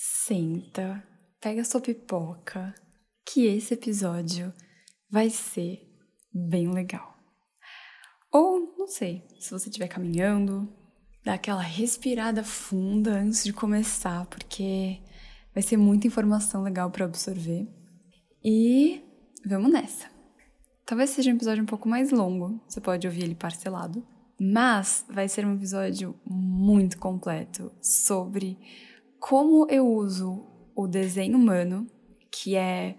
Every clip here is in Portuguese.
Senta, pega sua pipoca, que esse episódio vai ser bem legal. Ou, não sei, se você estiver caminhando, dá aquela respirada funda antes de começar, porque vai ser muita informação legal para absorver. E vamos nessa. Talvez seja um episódio um pouco mais longo, você pode ouvir ele parcelado, mas vai ser um episódio muito completo sobre como eu uso o desenho humano, que é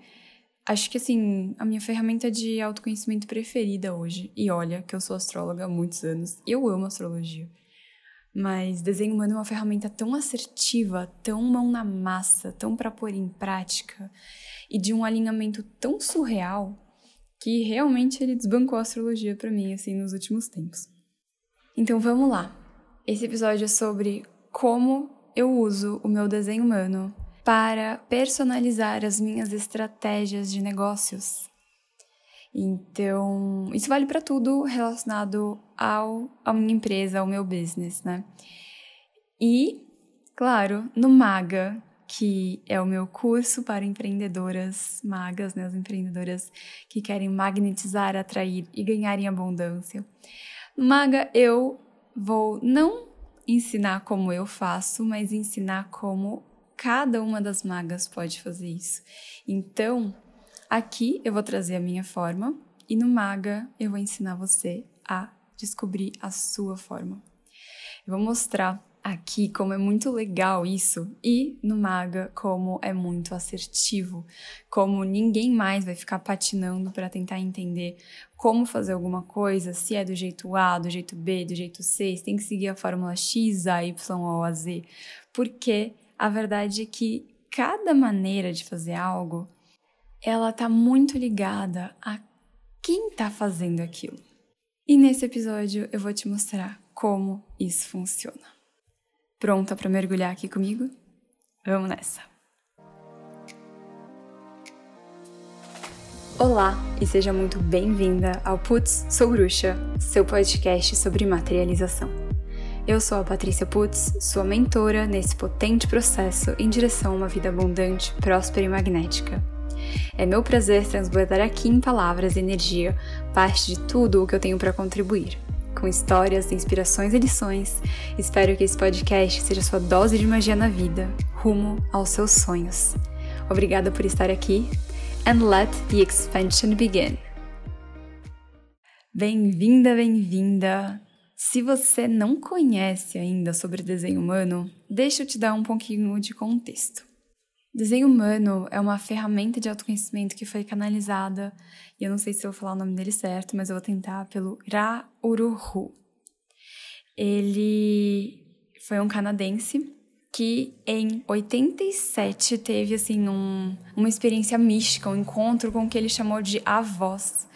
acho que assim, a minha ferramenta de autoconhecimento preferida hoje. E olha, que eu sou astróloga há muitos anos, eu amo astrologia. Mas desenho humano é uma ferramenta tão assertiva, tão mão na massa, tão para pôr em prática e de um alinhamento tão surreal que realmente ele desbancou a astrologia para mim assim nos últimos tempos. Então vamos lá. Esse episódio é sobre como eu uso o meu desenho humano para personalizar as minhas estratégias de negócios. Então, isso vale para tudo relacionado ao à minha empresa, ao meu business, né? E, claro, no Maga, que é o meu curso para empreendedoras magas, né, as empreendedoras que querem magnetizar, atrair e ganhar em abundância. No Maga eu vou não ensinar como eu faço, mas ensinar como cada uma das magas pode fazer isso. Então, aqui eu vou trazer a minha forma e no Maga eu vou ensinar você a descobrir a sua forma. Eu vou mostrar aqui como é muito legal isso e no Maga como é muito assertivo, como ninguém mais vai ficar patinando para tentar entender como fazer alguma coisa, se é do jeito A, do jeito B, do jeito C, se tem que seguir a fórmula X, A, Y ou A, Z, porque a verdade é que cada maneira de fazer algo, ela tá muito ligada a quem tá fazendo aquilo. E nesse episódio eu vou te mostrar como isso funciona. Pronta para mergulhar aqui comigo? Vamos nessa! Olá e seja muito bem-vinda ao Putz Sou Bruxa, seu podcast sobre materialização. Eu sou a Patrícia Putz, sua mentora nesse potente processo em direção a uma vida abundante, próspera e magnética. É meu prazer transbordar aqui em palavras e energia parte de tudo o que eu tenho para contribuir com histórias, inspirações e lições. Espero que esse podcast seja sua dose de magia na vida, rumo aos seus sonhos. Obrigada por estar aqui and let the expansion begin. Bem-vinda, bem-vinda! Se você não conhece ainda sobre desenho humano, deixa eu te dar um pouquinho de contexto. Desenho humano é uma ferramenta de autoconhecimento que foi canalizada, e eu não sei se eu vou falar o nome dele certo, mas eu vou tentar pelo Ra Uruhu. Ele foi um canadense que em 87 teve assim um, uma experiência mística, um encontro com o que ele chamou de avós.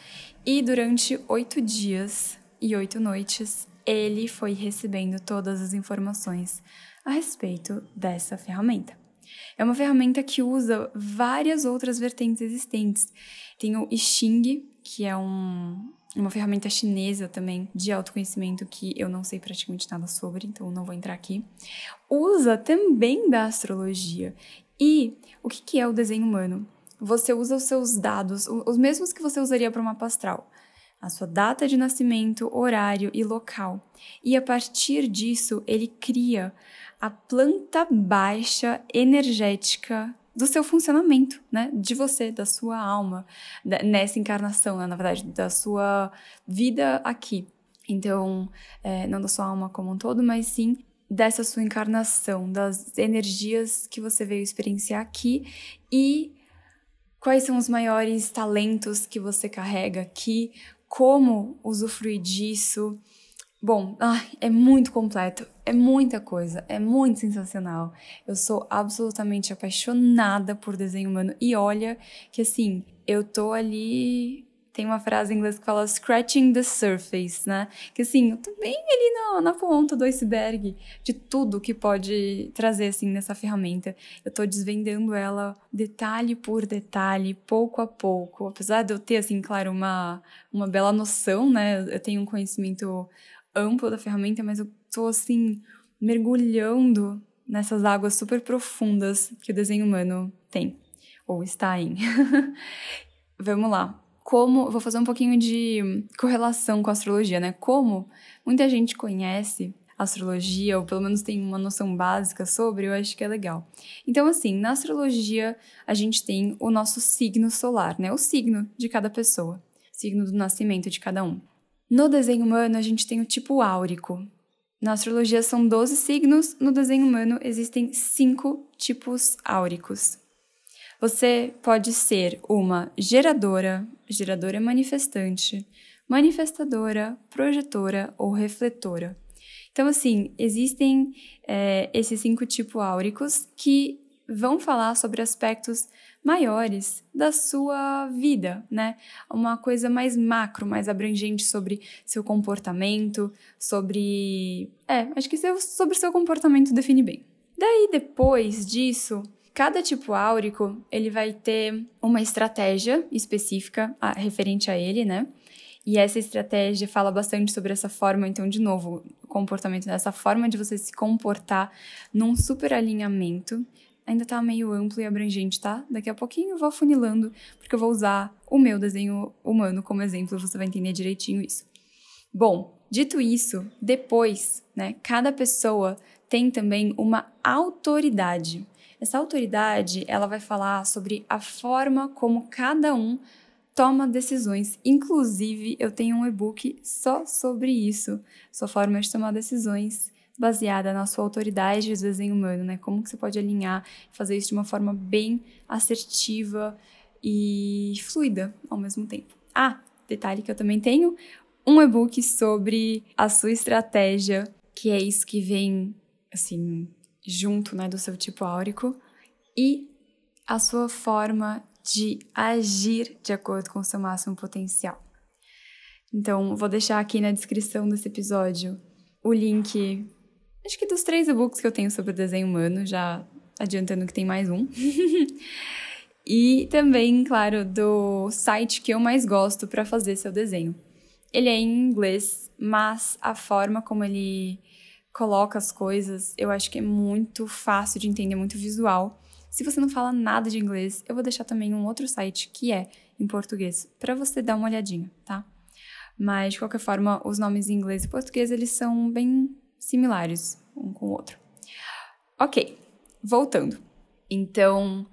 E durante oito dias e oito noites, ele foi recebendo todas as informações a respeito dessa ferramenta. É uma ferramenta que usa várias outras vertentes existentes. Tem o I Ching, que é um, uma ferramenta chinesa também de autoconhecimento que eu não sei praticamente nada sobre, então não vou entrar aqui. Usa também da astrologia. E o que, que é o desenho humano? Você usa os seus dados, os mesmos que você usaria para uma astral a sua data de nascimento, horário e local. E a partir disso, ele cria a planta baixa energética do seu funcionamento, né? De você, da sua alma, nessa encarnação, né? na verdade, da sua vida aqui. Então, é, não da sua alma como um todo, mas sim dessa sua encarnação, das energias que você veio experienciar aqui e quais são os maiores talentos que você carrega aqui, como usufruir disso. Bom, ai, é muito completo, é muita coisa, é muito sensacional. Eu sou absolutamente apaixonada por desenho humano e olha que assim, eu tô ali tem uma frase em inglês que fala scratching the surface, né? Que assim, eu tô bem ali na, na ponta do iceberg de tudo que pode trazer, assim, nessa ferramenta. Eu tô desvendando ela detalhe por detalhe, pouco a pouco. Apesar de eu ter, assim, claro, uma, uma bela noção, né? Eu tenho um conhecimento amplo da ferramenta, mas eu tô, assim, mergulhando nessas águas super profundas que o desenho humano tem, ou está em. Vamos lá. Como, vou fazer um pouquinho de correlação com a astrologia, né? Como muita gente conhece astrologia, ou pelo menos tem uma noção básica sobre, eu acho que é legal. Então, assim, na astrologia, a gente tem o nosso signo solar, né? O signo de cada pessoa, signo do nascimento de cada um. No desenho humano, a gente tem o tipo áurico. Na astrologia são 12 signos, no desenho humano existem 5 tipos áuricos. Você pode ser uma geradora, geradora manifestante, manifestadora, projetora ou refletora. Então, assim, existem é, esses cinco tipos áuricos que vão falar sobre aspectos maiores da sua vida, né? Uma coisa mais macro, mais abrangente sobre seu comportamento, sobre. É, acho que sobre seu comportamento define bem. Daí, depois disso, cada tipo áurico ele vai ter uma estratégia específica a, referente a ele, né? E essa estratégia fala bastante sobre essa forma, então, de novo, comportamento, dessa forma de você se comportar num super alinhamento. Ainda tá meio amplo e abrangente, tá? Daqui a pouquinho eu vou afunilando, porque eu vou usar o meu desenho humano como exemplo, você vai entender direitinho isso. Bom, dito isso, depois, né, cada pessoa tem também uma autoridade. Essa autoridade, ela vai falar sobre a forma como cada um toma decisões. Inclusive, eu tenho um e-book só sobre isso, sua forma de tomar decisões baseada na sua autoridade de desenho humano, né? Como que você pode alinhar fazer isso de uma forma bem assertiva e fluida ao mesmo tempo. Ah, detalhe que eu também tenho um e-book sobre a sua estratégia, que é isso que vem assim junto, né, do seu tipo áurico e a sua forma de agir de acordo com o seu máximo potencial. Então, vou deixar aqui na descrição desse episódio o link, acho que dos três e-books que eu tenho sobre desenho humano, já adiantando que tem mais um. e também, claro, do site que eu mais gosto para fazer seu desenho. Ele é em inglês, mas a forma como ele coloca as coisas, eu acho que é muito fácil de entender, muito visual. Se você não fala nada de inglês, eu vou deixar também um outro site que é em português para você dar uma olhadinha, tá? Mas de qualquer forma, os nomes em inglês e português eles são bem similares um com o outro. OK. Voltando. Então,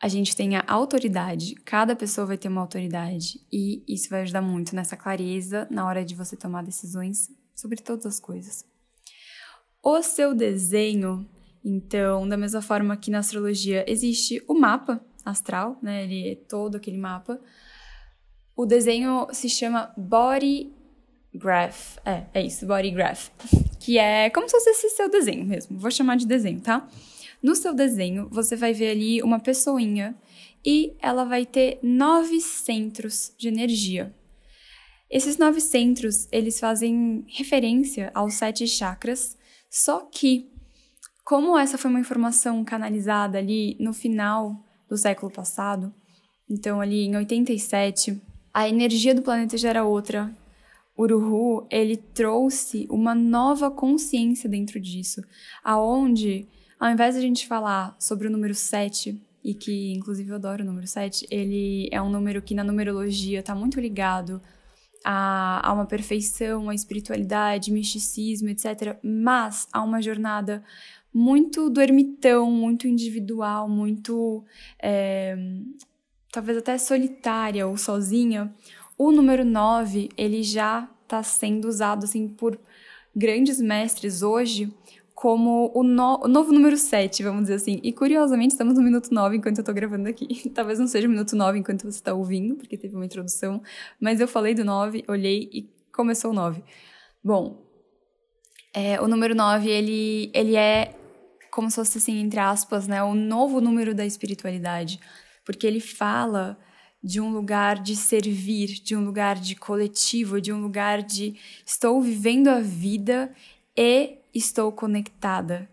a gente tem a autoridade, cada pessoa vai ter uma autoridade e isso vai ajudar muito nessa clareza na hora de você tomar decisões sobre todas as coisas. O seu desenho então, da mesma forma que na astrologia existe o mapa astral, né? Ele é todo aquele mapa. O desenho se chama Body Graph. É, é isso, Body Graph. Que é como se fosse seu desenho mesmo. Vou chamar de desenho, tá? No seu desenho, você vai ver ali uma pessoinha e ela vai ter nove centros de energia. Esses nove centros, eles fazem referência aos sete chakras, só que como essa foi uma informação canalizada ali no final do século passado, então ali em 87, a energia do planeta já era outra. Uruhu, ele trouxe uma nova consciência dentro disso, aonde ao invés de a gente falar sobre o número 7, e que inclusive eu adoro o número 7, ele é um número que na numerologia está muito ligado a, a uma perfeição, a espiritualidade, misticismo, etc. Mas a uma jornada muito do ermitão, muito individual, muito é, talvez até solitária ou sozinha, o número 9 ele já está sendo usado assim por grandes mestres hoje como o, no, o, novo número 7, vamos dizer assim. E curiosamente, estamos no minuto 9 enquanto eu estou gravando aqui. Talvez não seja o minuto 9 enquanto você está ouvindo, porque teve uma introdução, mas eu falei do 9, olhei e começou o 9. Bom, é, o número 9, ele, ele é como se fosse assim, entre aspas, né, o novo número da espiritualidade, porque ele fala de um lugar de servir, de um lugar de coletivo, de um lugar de estou vivendo a vida e estou conectada.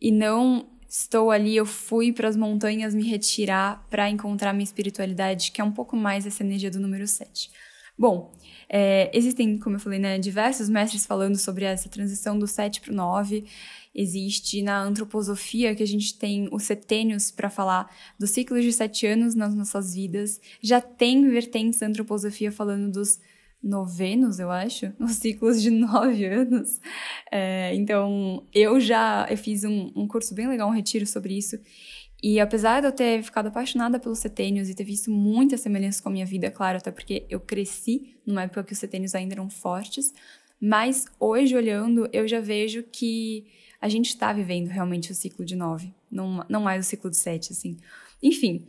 E não estou ali, eu fui para as montanhas me retirar para encontrar minha espiritualidade, que é um pouco mais essa energia do número 7. Bom, é, existem, como eu falei, né, diversos mestres falando sobre essa transição do 7 para o 9. Existe na antroposofia que a gente tem os setênios para falar dos ciclos de sete anos nas nossas vidas. Já tem vertentes da antroposofia falando dos novenos, eu acho, os ciclos de nove anos. É, então, eu já eu fiz um, um curso bem legal, um retiro sobre isso. E apesar de eu ter ficado apaixonada pelos setênios e ter visto muitas semelhanças com a minha vida, claro, até porque eu cresci numa época que os setênios ainda eram fortes, mas hoje, olhando, eu já vejo que a gente está vivendo realmente o ciclo de nove, não, não mais o ciclo de sete, assim. Enfim,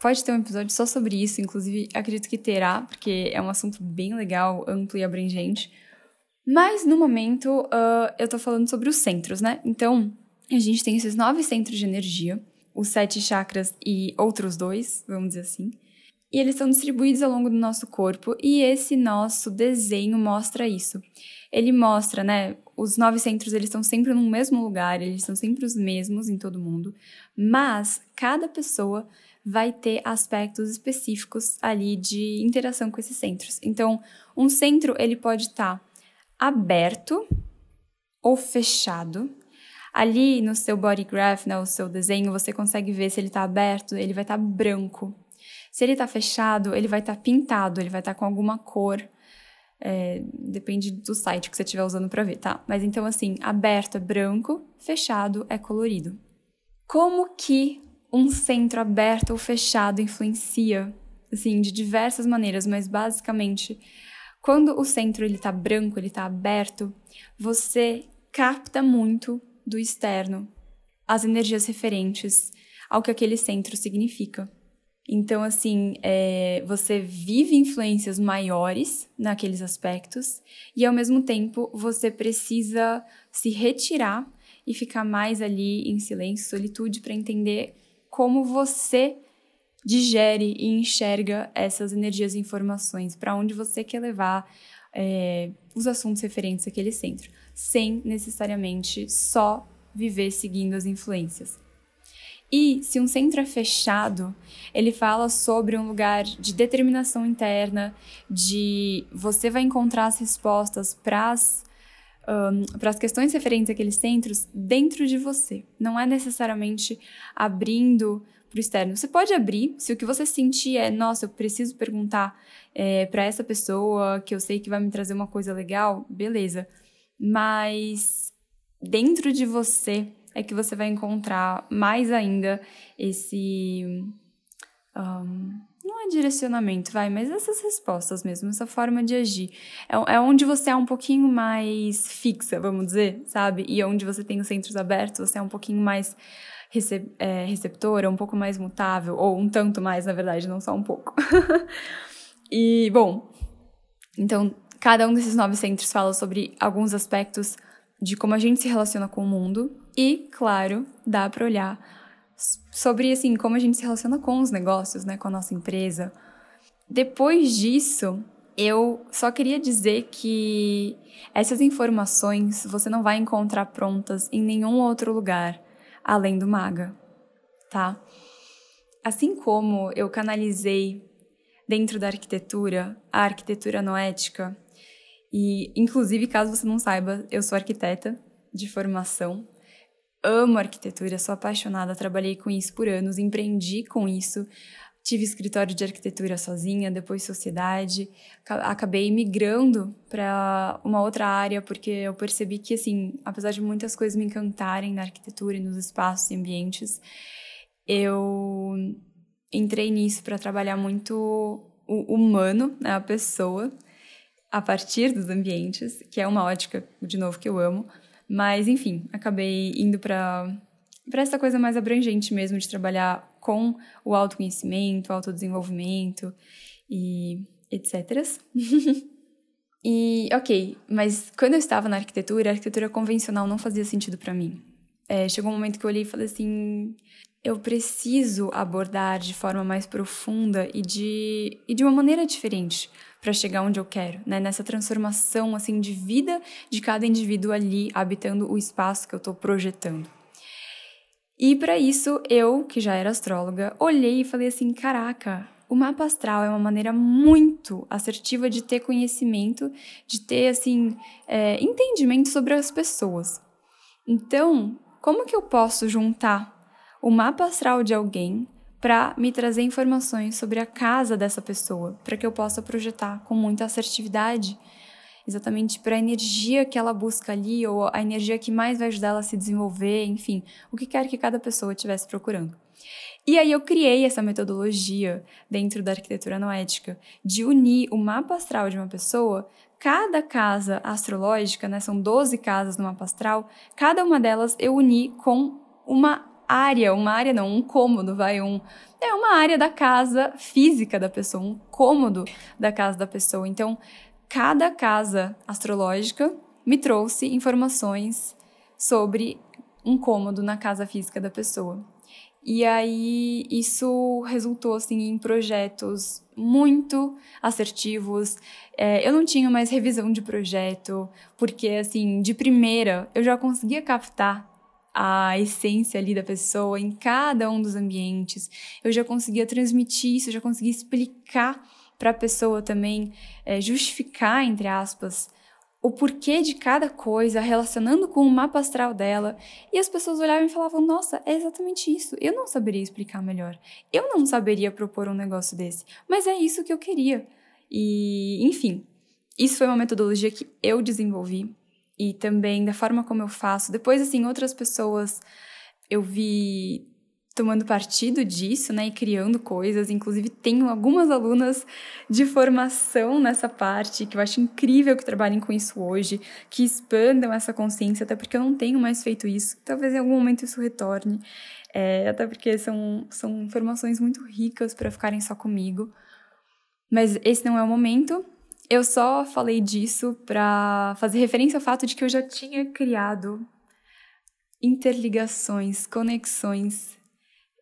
pode ter um episódio só sobre isso, inclusive acredito que terá, porque é um assunto bem legal, amplo e abrangente. Mas no momento uh, eu tô falando sobre os centros, né? Então, a gente tem esses nove centros de energia, os sete chakras e outros dois, vamos dizer assim. E eles são distribuídos ao longo do nosso corpo e esse nosso desenho mostra isso. Ele mostra, né, os nove centros eles estão sempre no mesmo lugar, eles são sempre os mesmos em todo mundo, mas cada pessoa vai ter aspectos específicos ali de interação com esses centros. Então, um centro ele pode estar tá aberto ou fechado. Ali no seu body graph, né, o seu desenho, você consegue ver se ele está aberto, ele vai estar tá branco. Se ele está fechado, ele vai estar tá pintado, ele vai estar tá com alguma cor. É, depende do site que você estiver usando para ver, tá? Mas então, assim, aberto é branco, fechado é colorido. Como que um centro aberto ou fechado influencia? Assim, de diversas maneiras, mas basicamente, quando o centro ele tá branco, ele tá aberto, você capta muito do externo as energias referentes ao que aquele centro significa. Então, assim, é, você vive influências maiores naqueles aspectos e, ao mesmo tempo, você precisa se retirar e ficar mais ali em silêncio, solitude, para entender como você digere e enxerga essas energias e informações, para onde você quer levar é, os assuntos referentes àquele centro, sem necessariamente só viver seguindo as influências. E se um centro é fechado, ele fala sobre um lugar de determinação interna, de você vai encontrar as respostas para as um, para as questões referentes àqueles centros dentro de você. Não é necessariamente abrindo para o externo. Você pode abrir se o que você sentir é, nossa, eu preciso perguntar é, para essa pessoa que eu sei que vai me trazer uma coisa legal, beleza. Mas dentro de você é que você vai encontrar mais ainda esse. Um, não é direcionamento, vai, mas essas respostas mesmo, essa forma de agir. É, é onde você é um pouquinho mais fixa, vamos dizer, sabe? E onde você tem os centros abertos, você é um pouquinho mais recep é, receptora, um pouco mais mutável, ou um tanto mais, na verdade, não só um pouco. e, bom, então, cada um desses nove centros fala sobre alguns aspectos de como a gente se relaciona com o mundo e, claro, dá para olhar sobre assim como a gente se relaciona com os negócios, né, com a nossa empresa. Depois disso, eu só queria dizer que essas informações você não vai encontrar prontas em nenhum outro lugar além do Maga, tá? Assim como eu canalizei dentro da arquitetura a arquitetura noética, e inclusive, caso você não saiba, eu sou arquiteta de formação amo arquitetura, sou apaixonada, trabalhei com isso por anos, empreendi com isso. Tive escritório de arquitetura sozinha, depois sociedade. Acabei migrando para uma outra área porque eu percebi que, assim, apesar de muitas coisas me encantarem na arquitetura e nos espaços e ambientes, eu entrei nisso para trabalhar muito o humano, né, a pessoa, a partir dos ambientes, que é uma ótica, de novo, que eu amo. Mas, enfim, acabei indo para para essa coisa mais abrangente mesmo de trabalhar com o autoconhecimento, autodesenvolvimento e etc. e ok, mas quando eu estava na arquitetura, a arquitetura convencional não fazia sentido para mim. É, chegou um momento que eu olhei e falei assim: eu preciso abordar de forma mais profunda e de, e de uma maneira diferente para chegar onde eu quero, né? Nessa transformação assim de vida de cada indivíduo ali habitando o espaço que eu estou projetando. E para isso eu, que já era astróloga, olhei e falei assim, caraca, o mapa astral é uma maneira muito assertiva de ter conhecimento, de ter assim é, entendimento sobre as pessoas. Então, como que eu posso juntar o mapa astral de alguém para me trazer informações sobre a casa dessa pessoa, para que eu possa projetar com muita assertividade, exatamente para a energia que ela busca ali ou a energia que mais vai ajudar ela a se desenvolver, enfim, o que quer que cada pessoa estivesse procurando. E aí eu criei essa metodologia dentro da arquitetura noética de unir o mapa astral de uma pessoa, cada casa astrológica, né, são 12 casas no mapa astral, cada uma delas eu uni com uma área, uma área não, um cômodo, vai, um é uma área da casa física da pessoa, um cômodo da casa da pessoa. Então, cada casa astrológica me trouxe informações sobre um cômodo na casa física da pessoa. E aí isso resultou assim em projetos muito assertivos. É, eu não tinha mais revisão de projeto, porque assim, de primeira eu já conseguia captar a essência ali da pessoa em cada um dos ambientes. Eu já conseguia transmitir isso, eu já conseguia explicar para a pessoa também, é, justificar, entre aspas, o porquê de cada coisa, relacionando com o mapa astral dela. E as pessoas olhavam e falavam: Nossa, é exatamente isso. Eu não saberia explicar melhor. Eu não saberia propor um negócio desse. Mas é isso que eu queria. E, enfim, isso foi uma metodologia que eu desenvolvi e também da forma como eu faço. Depois, assim, outras pessoas eu vi tomando partido disso, né, e criando coisas. Inclusive, tenho algumas alunas de formação nessa parte, que eu acho incrível que trabalhem com isso hoje, que expandam essa consciência, até porque eu não tenho mais feito isso. Talvez em algum momento isso retorne, é, até porque são, são informações muito ricas para ficarem só comigo. Mas esse não é o momento. Eu só falei disso para fazer referência ao fato de que eu já tinha criado interligações, conexões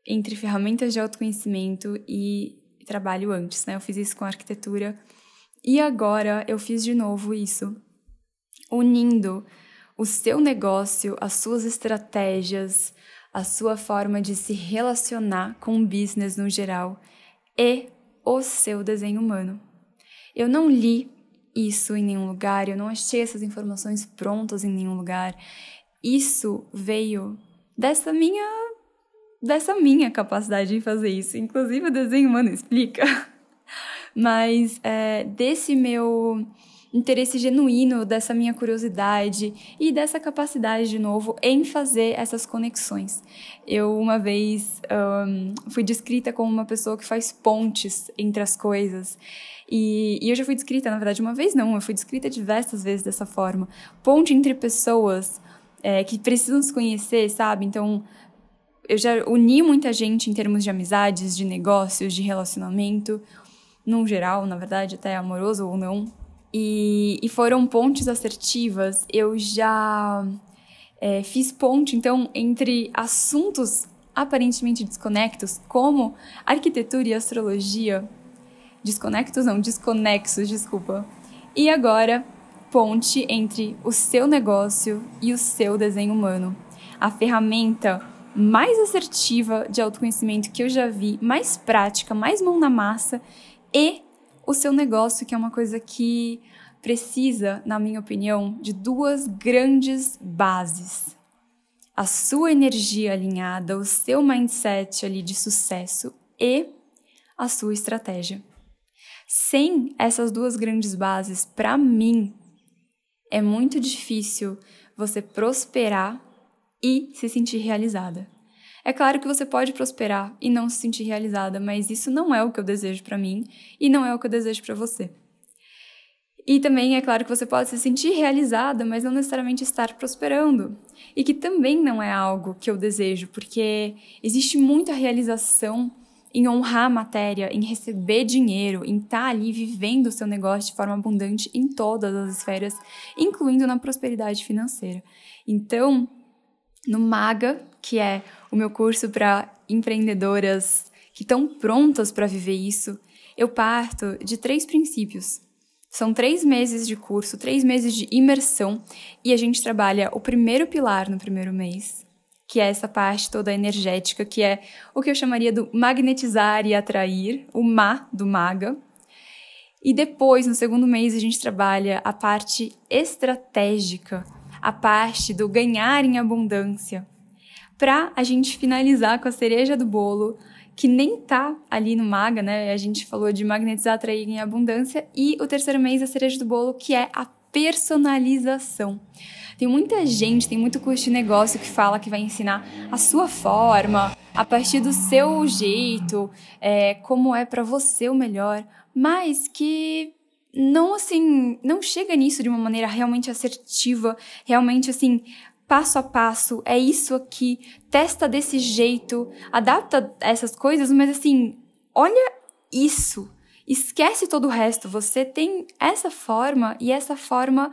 entre ferramentas de autoconhecimento e trabalho antes, né? Eu fiz isso com arquitetura e agora eu fiz de novo isso, unindo o seu negócio, as suas estratégias, a sua forma de se relacionar com o business no geral e o seu desenho humano. Eu não li isso em nenhum lugar, eu não achei essas informações prontas em nenhum lugar. Isso veio dessa minha dessa minha capacidade de fazer isso. Inclusive o desenho humano explica. Mas é, desse meu interesse genuíno, dessa minha curiosidade e dessa capacidade, de novo, em fazer essas conexões. Eu, uma vez, um, fui descrita como uma pessoa que faz pontes entre as coisas. E, e, eu já fui descrita, na verdade, uma vez não, eu fui descrita diversas vezes dessa forma. Ponte entre pessoas é, que precisam se conhecer, sabe? Então, eu já uni muita gente em termos de amizades, de negócios, de relacionamento, num geral, na verdade, até amoroso ou não. E, e foram pontes assertivas. Eu já é, fiz ponte, então, entre assuntos aparentemente desconectos, como arquitetura e astrologia, Desconectos não, desconexos, desculpa. E agora, ponte entre o seu negócio e o seu desenho humano. A ferramenta mais assertiva de autoconhecimento que eu já vi, mais prática, mais mão na massa e o seu negócio, que é uma coisa que precisa, na minha opinião, de duas grandes bases. A sua energia alinhada, o seu mindset ali de sucesso e a sua estratégia. Sem essas duas grandes bases, para mim, é muito difícil você prosperar e se sentir realizada. É claro que você pode prosperar e não se sentir realizada, mas isso não é o que eu desejo para mim e não é o que eu desejo para você. E também é claro que você pode se sentir realizada, mas não necessariamente estar prosperando. E que também não é algo que eu desejo, porque existe muita realização em honrar a matéria, em receber dinheiro, em estar tá ali vivendo o seu negócio de forma abundante em todas as esferas, incluindo na prosperidade financeira. Então, no MAGA, que é o meu curso para empreendedoras que estão prontas para viver isso, eu parto de três princípios. São três meses de curso, três meses de imersão, e a gente trabalha o primeiro pilar no primeiro mês, que é essa parte toda energética, que é o que eu chamaria do magnetizar e atrair, o ma do maga. E depois, no segundo mês, a gente trabalha a parte estratégica, a parte do ganhar em abundância. Para a gente finalizar com a cereja do bolo, que nem tá ali no Maga, né? A gente falou de magnetizar, atrair em abundância. E o terceiro mês, a cereja do bolo, que é a personalização. Tem muita gente, tem muito curso de negócio que fala que vai ensinar a sua forma, a partir do seu jeito, é, como é para você o melhor, mas que não assim, não chega nisso de uma maneira realmente assertiva, realmente assim, passo a passo, é isso aqui, testa desse jeito, adapta essas coisas, mas assim, olha isso, esquece todo o resto, você tem essa forma e essa forma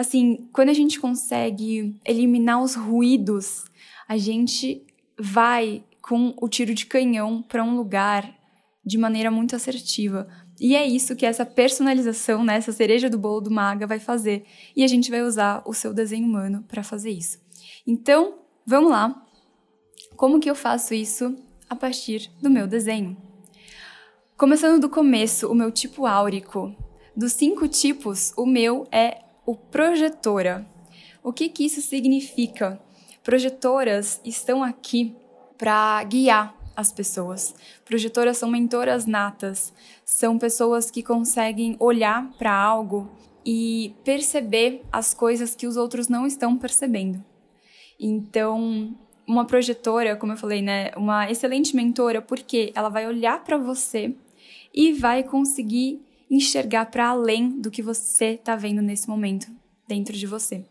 assim, quando a gente consegue eliminar os ruídos, a gente vai com o tiro de canhão para um lugar de maneira muito assertiva. E é isso que essa personalização, né, essa cereja do bolo do Maga vai fazer. E a gente vai usar o seu desenho humano para fazer isso. Então, vamos lá. Como que eu faço isso a partir do meu desenho? Começando do começo, o meu tipo áurico. Dos cinco tipos, o meu é o projetora. O que, que isso significa? Projetoras estão aqui para guiar as pessoas. Projetoras são mentoras natas, são pessoas que conseguem olhar para algo e perceber as coisas que os outros não estão percebendo. Então, uma projetora, como eu falei, né, uma excelente mentora, porque ela vai olhar para você e vai conseguir enxergar para além do que você está vendo nesse momento dentro de você.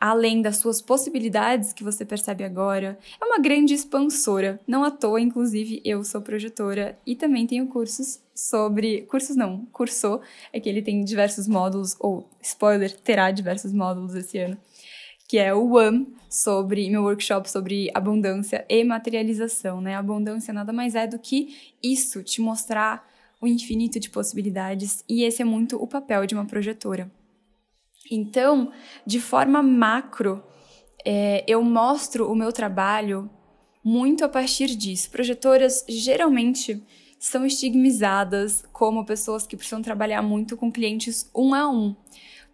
Além das suas possibilidades que você percebe agora, é uma grande expansora. Não à toa, inclusive, eu sou projetora e também tenho cursos sobre. Cursos não, cursou, é que ele tem diversos módulos, ou spoiler, terá diversos módulos esse ano que é o One, sobre meu workshop sobre abundância e materialização, né? Abundância nada mais é do que isso, te mostrar o infinito de possibilidades, e esse é muito o papel de uma projetora. Então, de forma macro, é, eu mostro o meu trabalho muito a partir disso. Projetoras geralmente são estigmatizadas como pessoas que precisam trabalhar muito com clientes um a um,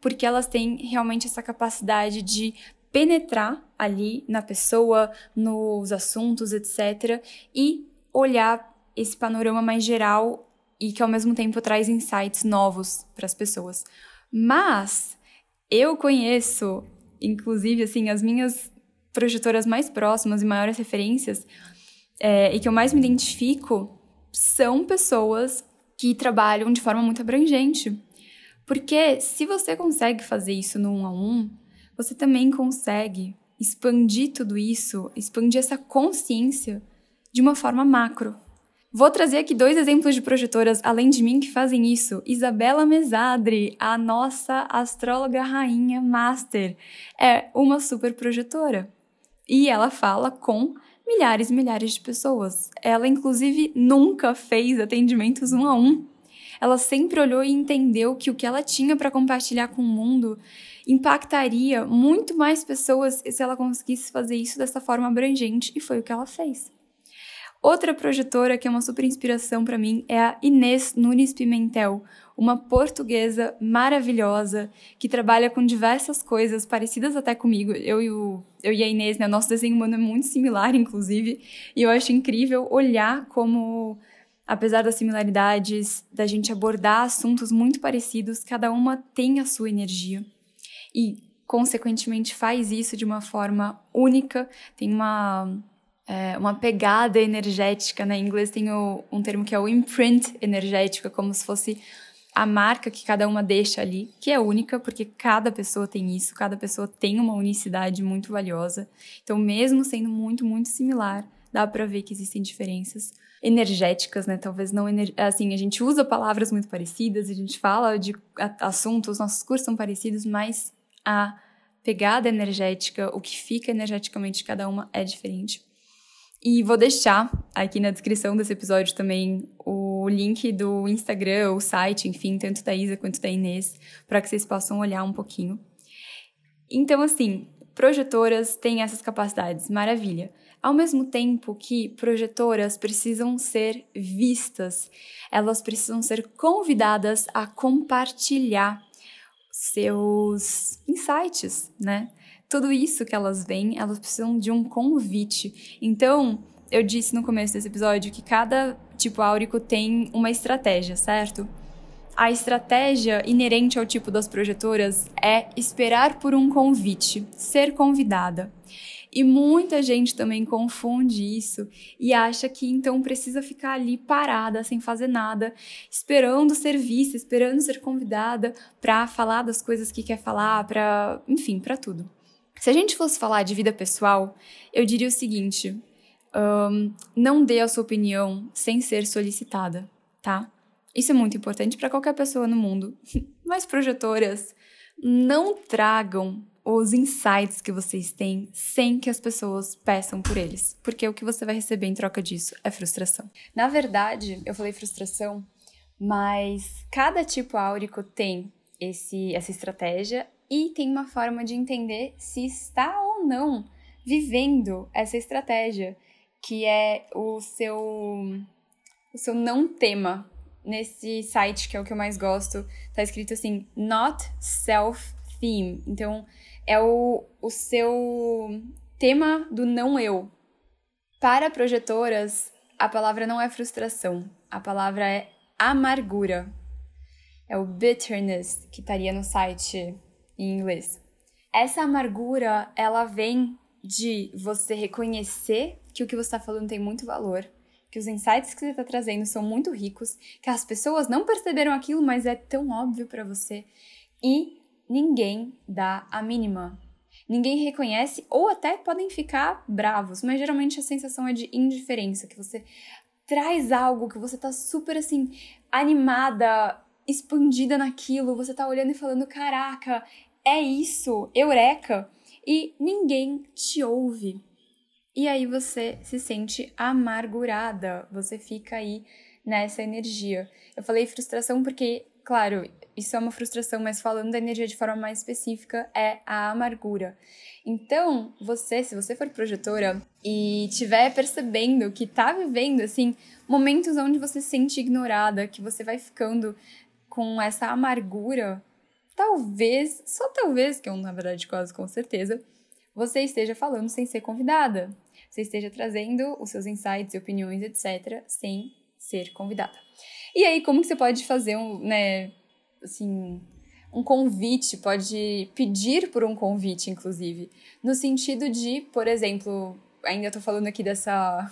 porque elas têm realmente essa capacidade de penetrar ali na pessoa, nos assuntos, etc., e olhar esse panorama mais geral e que ao mesmo tempo traz insights novos para as pessoas. Mas eu conheço, inclusive, assim, as minhas projetoras mais próximas e maiores referências é, e que eu mais me identifico são pessoas que trabalham de forma muito abrangente. Porque se você consegue fazer isso no um a um, você também consegue expandir tudo isso, expandir essa consciência de uma forma macro. Vou trazer aqui dois exemplos de projetoras além de mim que fazem isso. Isabela Mesadri, a nossa astróloga rainha master, é uma super projetora. E ela fala com milhares e milhares de pessoas. Ela, inclusive, nunca fez atendimentos um a um. Ela sempre olhou e entendeu que o que ela tinha para compartilhar com o mundo impactaria muito mais pessoas se ela conseguisse fazer isso dessa forma abrangente, e foi o que ela fez. Outra projetora que é uma super inspiração para mim é a Inês Nunes Pimentel, uma portuguesa maravilhosa que trabalha com diversas coisas parecidas até comigo. Eu e, o, eu e a Inês, né, nosso desenho humano é muito similar, inclusive, e eu acho incrível olhar como, apesar das similaridades, da gente abordar assuntos muito parecidos, cada uma tem a sua energia. E, consequentemente, faz isso de uma forma única, tem uma é, uma pegada energética, né? Em inglês tem o, um termo que é o imprint energético, é como se fosse a marca que cada uma deixa ali, que é única, porque cada pessoa tem isso, cada pessoa tem uma unicidade muito valiosa. Então, mesmo sendo muito, muito similar, dá para ver que existem diferenças energéticas, né? Talvez não assim, a gente usa palavras muito parecidas, a gente fala de assuntos, nossos cursos são parecidos, mas a pegada energética, o que fica energeticamente de cada uma é diferente. E vou deixar aqui na descrição desse episódio também o link do Instagram, o site, enfim, tanto da Isa quanto da Inês, para que vocês possam olhar um pouquinho. Então, assim, projetoras têm essas capacidades, maravilha. Ao mesmo tempo que projetoras precisam ser vistas, elas precisam ser convidadas a compartilhar seus insights, né? Tudo isso que elas veem, elas precisam de um convite. Então, eu disse no começo desse episódio que cada tipo áurico tem uma estratégia, certo? A estratégia inerente ao tipo das projetoras é esperar por um convite, ser convidada. E muita gente também confunde isso e acha que então precisa ficar ali parada, sem fazer nada, esperando ser vista, esperando ser convidada para falar das coisas que quer falar, para, enfim, para tudo. Se a gente fosse falar de vida pessoal, eu diria o seguinte: um, não dê a sua opinião sem ser solicitada, tá? Isso é muito importante para qualquer pessoa no mundo. Mas projetoras, não tragam os insights que vocês têm sem que as pessoas peçam por eles, porque o que você vai receber em troca disso é frustração. Na verdade, eu falei frustração, mas cada tipo áurico tem esse, essa estratégia e tem uma forma de entender se está ou não vivendo essa estratégia, que é o seu o seu não tema. Nesse site, que é o que eu mais gosto, tá escrito assim: not self theme. Então, é o, o seu tema do não eu. Para projetoras, a palavra não é frustração, a palavra é amargura. É o bitterness que estaria no site em inglês. Essa amargura, ela vem de você reconhecer que o que você está falando tem muito valor, que os insights que você está trazendo são muito ricos, que as pessoas não perceberam aquilo, mas é tão óbvio para você. E ninguém dá a mínima. Ninguém reconhece ou até podem ficar bravos, mas geralmente a sensação é de indiferença, que você traz algo que você tá super assim animada, expandida naquilo, você tá olhando e falando: "Caraca, é isso, eureka!" E ninguém te ouve. E aí você se sente amargurada, você fica aí nessa energia. Eu falei frustração porque, claro, isso é uma frustração, mas falando da energia de forma mais específica, é a amargura. Então, você, se você for projetora e estiver percebendo que tá vivendo, assim, momentos onde você se sente ignorada, que você vai ficando com essa amargura, talvez, só talvez, que é na verdade quase com certeza, você esteja falando sem ser convidada. Você esteja trazendo os seus insights e opiniões, etc., sem ser convidada. E aí, como que você pode fazer um, né, assim, um convite, pode pedir por um convite, inclusive. No sentido de, por exemplo, ainda estou falando aqui dessa,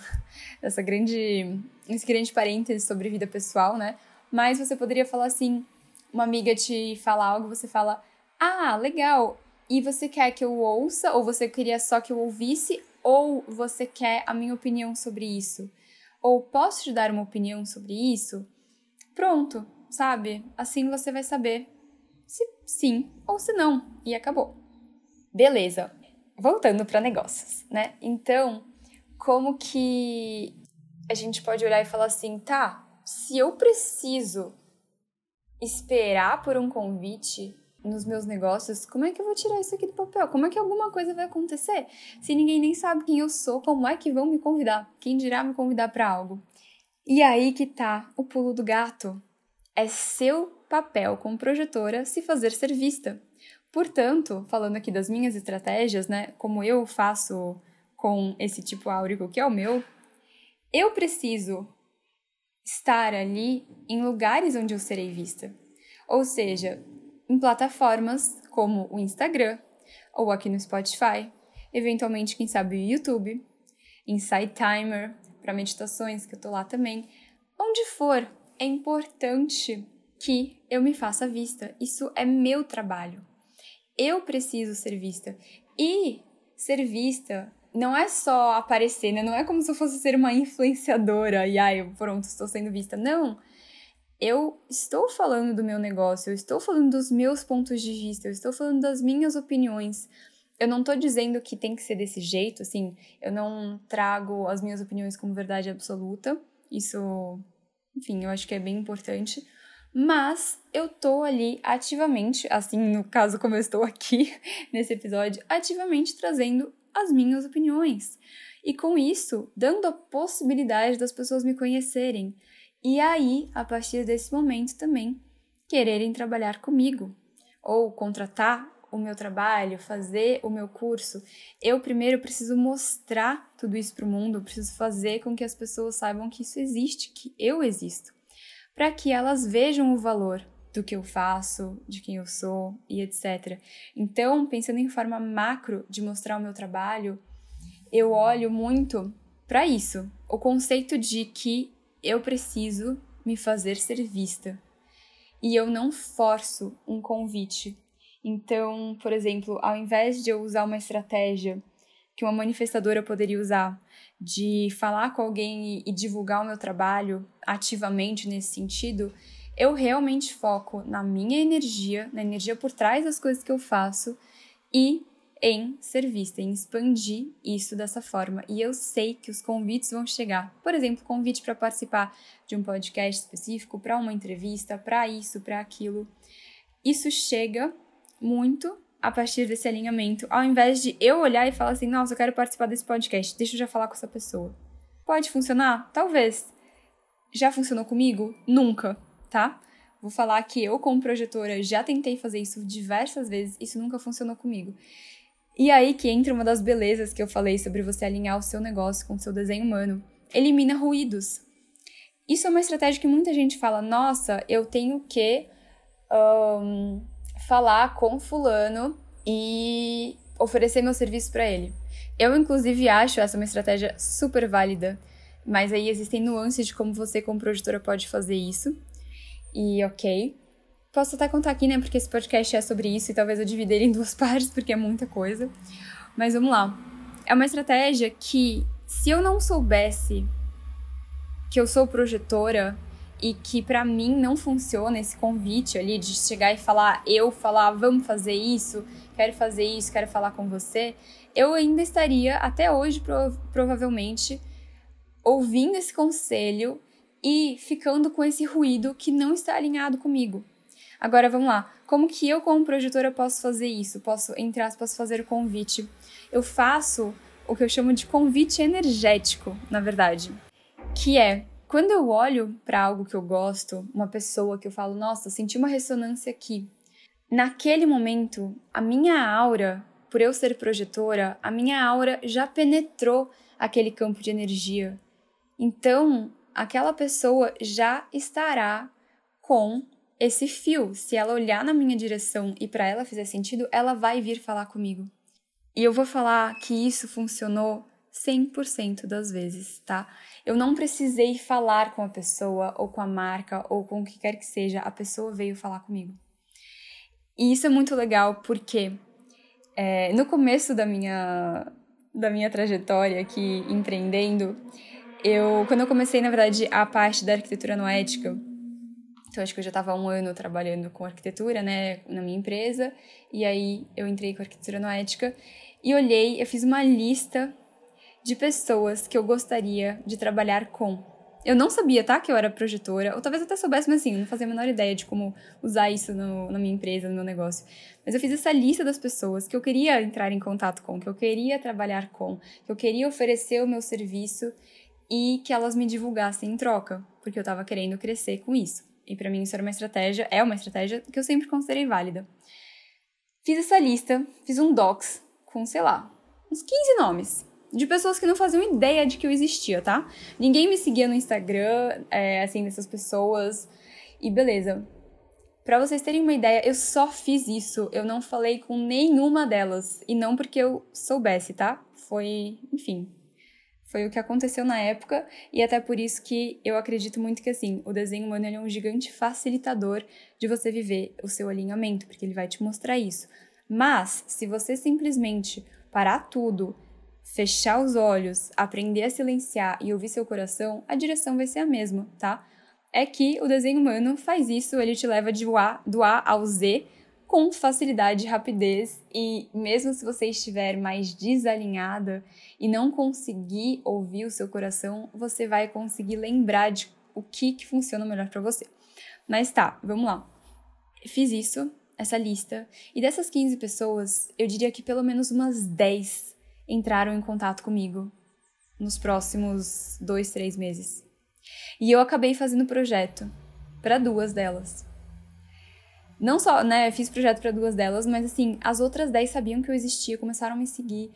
dessa grande, esse grande parêntese sobre vida pessoal, né? Mas você poderia falar assim, uma amiga te fala algo, você fala, ah, legal, e você quer que eu ouça, ou você queria só que eu ouvisse, ou você quer a minha opinião sobre isso? Ou posso te dar uma opinião sobre isso? Pronto, sabe? Assim você vai saber se sim ou se não. E acabou. Beleza. Voltando para negócios, né? Então, como que a gente pode olhar e falar assim, tá, se eu preciso esperar por um convite nos meus negócios, como é que eu vou tirar isso aqui do papel? Como é que alguma coisa vai acontecer? Se ninguém nem sabe quem eu sou, como é que vão me convidar? Quem dirá me convidar para algo? E aí que tá o pulo do gato é seu papel como projetora se fazer ser vista. Portanto, falando aqui das minhas estratégias, né, como eu faço com esse tipo áurico que é o meu, eu preciso estar ali em lugares onde eu serei vista. Ou seja, em plataformas como o Instagram ou aqui no Spotify, eventualmente, quem sabe, o YouTube, Insight Timer para meditações, que eu tô lá também. Onde for, é importante que eu me faça vista. Isso é meu trabalho. Eu preciso ser vista. E ser vista não é só aparecer, né? Não é como se eu fosse ser uma influenciadora e ai, pronto, estou sendo vista. Não. Eu estou falando do meu negócio, eu estou falando dos meus pontos de vista, eu estou falando das minhas opiniões. Eu não estou dizendo que tem que ser desse jeito, assim, eu não trago as minhas opiniões como verdade absoluta. Isso enfim, eu acho que é bem importante. Mas eu tô ali ativamente, assim, no caso como eu estou aqui nesse episódio, ativamente trazendo as minhas opiniões. E com isso, dando a possibilidade das pessoas me conhecerem. E aí, a partir desse momento também, quererem trabalhar comigo. Ou contratar o meu trabalho, fazer o meu curso, eu primeiro preciso mostrar tudo isso para o mundo, preciso fazer com que as pessoas saibam que isso existe, que eu existo, para que elas vejam o valor do que eu faço, de quem eu sou e etc. Então, pensando em forma macro de mostrar o meu trabalho, eu olho muito para isso, o conceito de que eu preciso me fazer ser vista. E eu não forço um convite. Então, por exemplo, ao invés de eu usar uma estratégia que uma manifestadora poderia usar de falar com alguém e divulgar o meu trabalho ativamente nesse sentido, eu realmente foco na minha energia, na energia por trás das coisas que eu faço e em ser vista, em expandir isso dessa forma. E eu sei que os convites vão chegar. Por exemplo, convite para participar de um podcast específico, para uma entrevista, para isso, para aquilo. Isso chega muito a partir desse alinhamento, ao invés de eu olhar e falar assim: nossa, eu quero participar desse podcast, deixa eu já falar com essa pessoa. Pode funcionar? Talvez. Já funcionou comigo? Nunca, tá? Vou falar que eu, como projetora, já tentei fazer isso diversas vezes, isso nunca funcionou comigo. E aí que entra uma das belezas que eu falei sobre você alinhar o seu negócio com o seu desenho humano. Elimina ruídos. Isso é uma estratégia que muita gente fala: nossa, eu tenho que um, falar com Fulano e oferecer meu serviço para ele. Eu, inclusive, acho essa uma estratégia super válida, mas aí existem nuances de como você, como produtora, pode fazer isso. E ok. Posso até contar aqui, né? Porque esse podcast é sobre isso e talvez eu divida ele em duas partes, porque é muita coisa. Mas vamos lá. É uma estratégia que, se eu não soubesse que eu sou projetora e que para mim não funciona esse convite ali de chegar e falar, eu falar, vamos fazer isso, quero fazer isso, quero falar com você, eu ainda estaria até hoje prov provavelmente ouvindo esse conselho e ficando com esse ruído que não está alinhado comigo. Agora vamos lá. Como que eu, como projetora, posso fazer isso? Posso, entre aspas, fazer o convite? Eu faço o que eu chamo de convite energético, na verdade. Que é quando eu olho para algo que eu gosto, uma pessoa que eu falo, nossa, senti uma ressonância aqui. Naquele momento, a minha aura, por eu ser projetora, a minha aura já penetrou aquele campo de energia. Então, aquela pessoa já estará com esse fio. Se ela olhar na minha direção e para ela fizer sentido, ela vai vir falar comigo. E eu vou falar que isso funcionou 100% das vezes, tá? Eu não precisei falar com a pessoa ou com a marca ou com o que quer que seja, a pessoa veio falar comigo. E isso é muito legal porque é, no começo da minha, da minha trajetória aqui empreendendo, eu, quando eu comecei, na verdade, a parte da arquitetura noética, então acho que eu já estava um ano trabalhando com arquitetura, né, na minha empresa, e aí eu entrei com arquitetura noética e olhei, eu fiz uma lista de pessoas que eu gostaria de trabalhar com. Eu não sabia, tá, que eu era projetora, ou talvez até soubesse, mas assim, não fazia a menor ideia de como usar isso no, na minha empresa, no meu negócio. Mas eu fiz essa lista das pessoas que eu queria entrar em contato com, que eu queria trabalhar com, que eu queria oferecer o meu serviço e que elas me divulgassem em troca, porque eu estava querendo crescer com isso. E para mim isso era uma estratégia, é uma estratégia que eu sempre considerei válida. Fiz essa lista, fiz um docs com, sei lá, uns 15 nomes de pessoas que não faziam ideia de que eu existia, tá? Ninguém me seguia no Instagram, é, assim, dessas pessoas. E beleza. Para vocês terem uma ideia, eu só fiz isso. Eu não falei com nenhuma delas. E não porque eu soubesse, tá? Foi, enfim. Foi o que aconteceu na época. E até por isso que eu acredito muito que, assim, o desenho humano é um gigante facilitador de você viver o seu alinhamento, porque ele vai te mostrar isso. Mas, se você simplesmente parar tudo fechar os olhos, aprender a silenciar e ouvir seu coração, a direção vai ser a mesma, tá? É que o desenho humano faz isso, ele te leva de A, do A ao Z com facilidade e rapidez, e mesmo se você estiver mais desalinhada e não conseguir ouvir o seu coração, você vai conseguir lembrar de o que, que funciona melhor para você. Mas tá, vamos lá. Fiz isso, essa lista, e dessas 15 pessoas, eu diria que pelo menos umas 10 entraram em contato comigo nos próximos dois, três meses. E eu acabei fazendo projeto para duas delas. Não só, né, fiz projeto para duas delas, mas assim, as outras dez sabiam que eu existia, começaram a me seguir,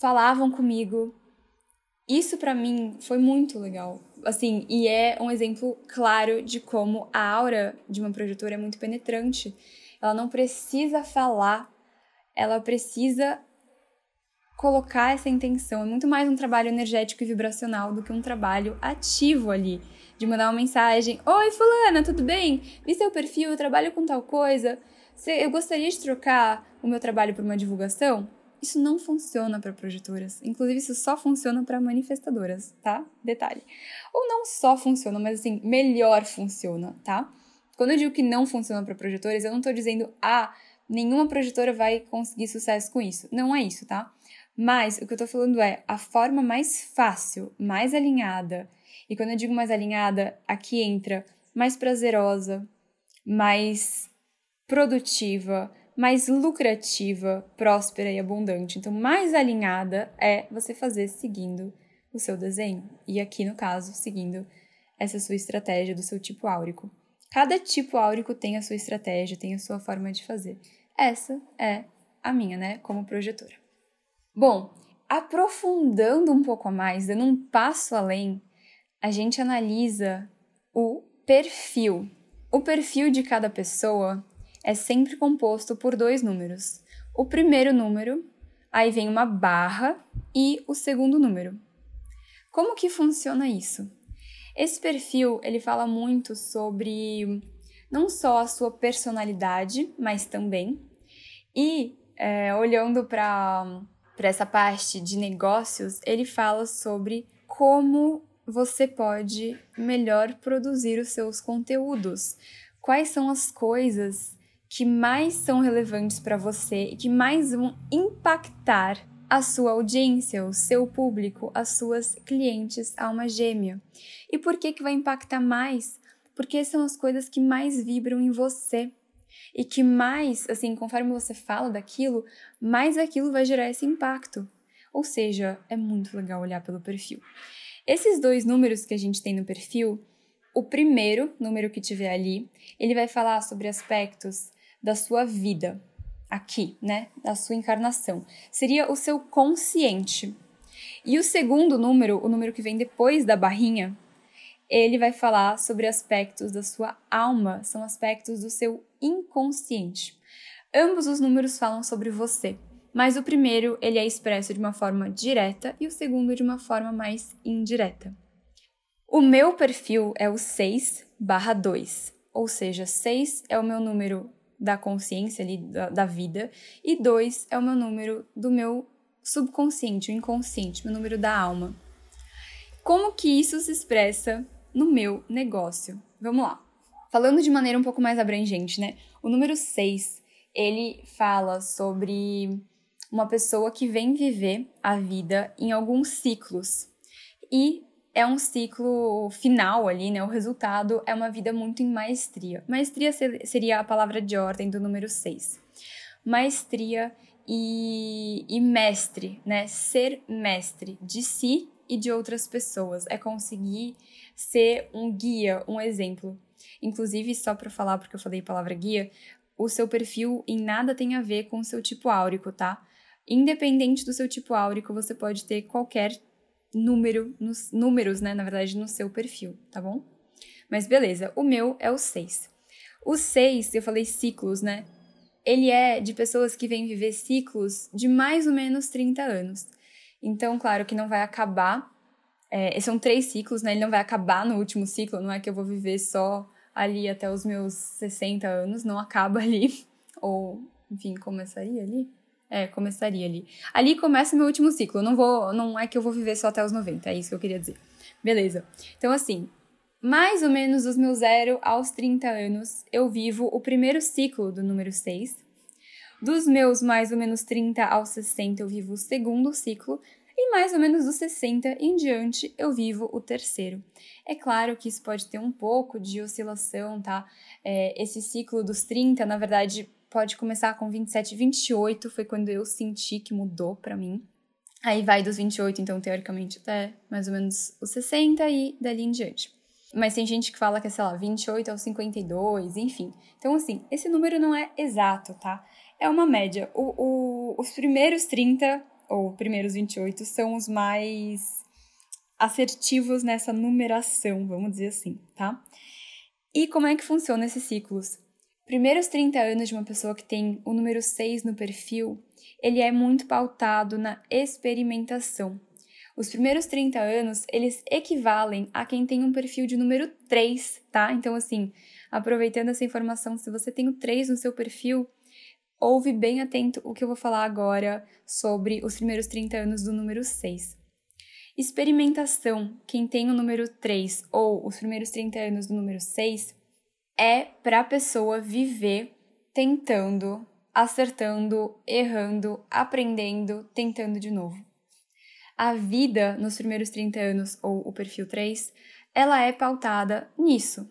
falavam comigo. Isso para mim foi muito legal. Assim, e é um exemplo claro de como a aura de uma projetora é muito penetrante. Ela não precisa falar, ela precisa colocar essa intenção. É muito mais um trabalho energético e vibracional do que um trabalho ativo ali de mandar uma mensagem: Oi, Fulana, tudo bem? Vi seu perfil, eu trabalho com tal coisa. Eu gostaria de trocar o meu trabalho por uma divulgação? Isso não funciona para projetoras. Inclusive, isso só funciona para manifestadoras, tá? Detalhe. Ou não só funciona, mas assim, melhor funciona, tá? Quando eu digo que não funciona para projetoras, eu não tô dizendo, ah, nenhuma projetora vai conseguir sucesso com isso. Não é isso, tá? Mas o que eu tô falando é a forma mais fácil, mais alinhada e quando eu digo mais alinhada, aqui entra mais prazerosa, mais produtiva, mais lucrativa, próspera e abundante. Então, mais alinhada é você fazer seguindo o seu desenho. E aqui, no caso, seguindo essa sua estratégia do seu tipo áurico. Cada tipo áurico tem a sua estratégia, tem a sua forma de fazer. Essa é a minha, né, como projetora. Bom, aprofundando um pouco a mais, dando um passo além, a gente analisa o perfil. O perfil de cada pessoa é sempre composto por dois números. O primeiro número, aí vem uma barra e o segundo número. Como que funciona isso? Esse perfil, ele fala muito sobre não só a sua personalidade, mas também. E é, olhando para essa parte de negócios, ele fala sobre como você pode melhor produzir os seus conteúdos. Quais são as coisas que mais são relevantes para você e que mais vão impactar a sua audiência, o seu público, as suas clientes, alma gêmea. E por que que vai impactar mais? Porque são as coisas que mais vibram em você. E que mais, assim, conforme você fala daquilo, mais aquilo vai gerar esse impacto. Ou seja, é muito legal olhar pelo perfil. Esses dois números que a gente tem no perfil, o primeiro número que tiver ali, ele vai falar sobre aspectos da sua vida, aqui, né? Da sua encarnação. Seria o seu consciente. E o segundo número, o número que vem depois da barrinha, ele vai falar sobre aspectos da sua alma, são aspectos do seu inconsciente. Ambos os números falam sobre você mas o primeiro ele é expresso de uma forma direta e o segundo de uma forma mais indireta. O meu perfil é o 6 barra 2, ou seja, 6 é o meu número da consciência ali, da, da vida, e 2 é o meu número do meu subconsciente, o inconsciente, meu número da alma. Como que isso se expressa no meu negócio? Vamos lá. Falando de maneira um pouco mais abrangente, né? O número 6, ele fala sobre uma pessoa que vem viver a vida em alguns ciclos. E é um ciclo final ali, né? O resultado é uma vida muito em maestria. Maestria seria a palavra de ordem do número 6. Maestria e, e mestre, né? Ser mestre de si e de outras pessoas. É conseguir ser um guia, um exemplo. Inclusive, só para falar, porque eu falei palavra guia, o seu perfil em nada tem a ver com o seu tipo áurico, tá? Independente do seu tipo áurico, você pode ter qualquer número, nos, números, né, na verdade, no seu perfil, tá bom? Mas beleza, o meu é o 6. O 6, eu falei ciclos, né? Ele é de pessoas que vêm viver ciclos de mais ou menos 30 anos. Então, claro que não vai acabar. É, são três ciclos, né? Ele não vai acabar no último ciclo, não é que eu vou viver só ali até os meus 60 anos, não acaba ali. Ou, enfim, começaria ali. É, começaria ali. Ali começa meu último ciclo. Não vou, não é que eu vou viver só até os 90, é isso que eu queria dizer. Beleza. Então assim, mais ou menos dos meus 0 aos 30 anos, eu vivo o primeiro ciclo do número 6. Dos meus mais ou menos 30 aos 60, eu vivo o segundo ciclo. E mais ou menos dos 60 em diante, eu vivo o terceiro. É claro que isso pode ter um pouco de oscilação, tá? É, esse ciclo dos 30, na verdade, pode começar com 27, 28 foi quando eu senti que mudou para mim. Aí vai dos 28, então teoricamente até mais ou menos os 60 e dali em diante. Mas tem gente que fala que é, sei lá, 28 aos 52, enfim. Então, assim, esse número não é exato, tá? É uma média. O, o, os primeiros 30, ou primeiros 28, são os mais assertivos nessa numeração, vamos dizer assim, tá? E como é que funciona esses ciclos? Primeiros 30 anos de uma pessoa que tem o número 6 no perfil, ele é muito pautado na experimentação. Os primeiros 30 anos, eles equivalem a quem tem um perfil de número 3, tá? Então, assim, aproveitando essa informação, se você tem o 3 no seu perfil, ouve bem atento o que eu vou falar agora sobre os primeiros 30 anos do número 6. Experimentação, quem tem o número 3 ou os primeiros 30 anos do número 6, é para a pessoa viver tentando, acertando, errando, aprendendo, tentando de novo a vida nos primeiros 30 anos, ou o perfil 3, ela é pautada nisso.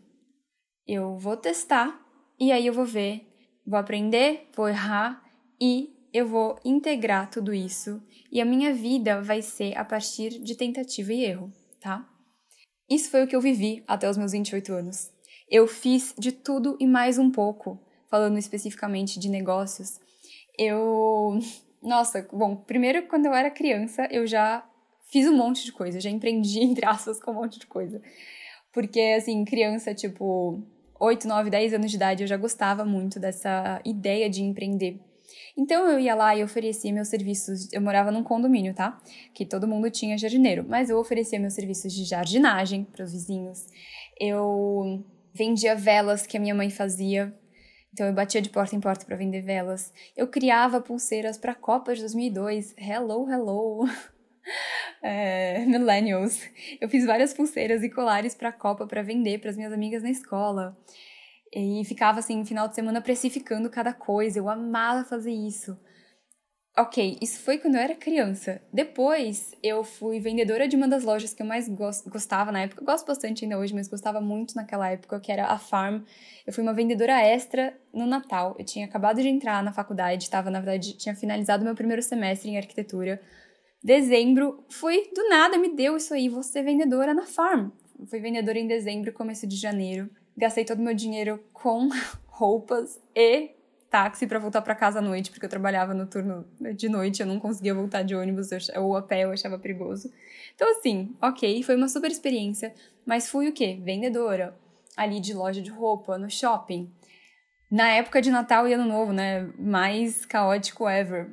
Eu vou testar e aí eu vou ver, vou aprender, vou errar e eu vou integrar tudo isso e a minha vida vai ser a partir de tentativa e erro, tá? Isso foi o que eu vivi até os meus 28 anos. Eu fiz de tudo e mais um pouco, falando especificamente de negócios. Eu nossa, bom, primeiro quando eu era criança, eu já fiz um monte de coisa, já empreendi, entre aspas, com um monte de coisa. Porque, assim, criança, tipo, 8, 9, 10 anos de idade, eu já gostava muito dessa ideia de empreender. Então eu ia lá e oferecia meus serviços. Eu morava num condomínio, tá? Que todo mundo tinha jardineiro, mas eu oferecia meus serviços de jardinagem para os vizinhos. Eu vendia velas que a minha mãe fazia então eu batia de porta em porta para vender velas. Eu criava pulseiras para a Copa de 2002. Hello, hello. É, millennials. Eu fiz várias pulseiras e colares para a Copa para vender para as minhas amigas na escola. E ficava assim, final de semana precificando cada coisa. Eu amava fazer isso. Ok, isso foi quando eu era criança. Depois, eu fui vendedora de uma das lojas que eu mais gostava na época. Eu gosto bastante ainda hoje, mas gostava muito naquela época, que era a Farm. Eu fui uma vendedora extra no Natal. Eu tinha acabado de entrar na faculdade, estava, na verdade, tinha finalizado meu primeiro semestre em arquitetura. Dezembro, fui, do nada me deu isso aí, vou ser vendedora na Farm. Fui vendedora em dezembro, começo de janeiro. Gastei todo o meu dinheiro com roupas e táxi para voltar para casa à noite, porque eu trabalhava no turno de noite, eu não conseguia voltar de ônibus ou a pé, eu achava perigoso. Então, assim, ok, foi uma super experiência, mas fui o quê? Vendedora, ali de loja de roupa, no shopping. Na época de Natal e Ano Novo, né? Mais caótico ever.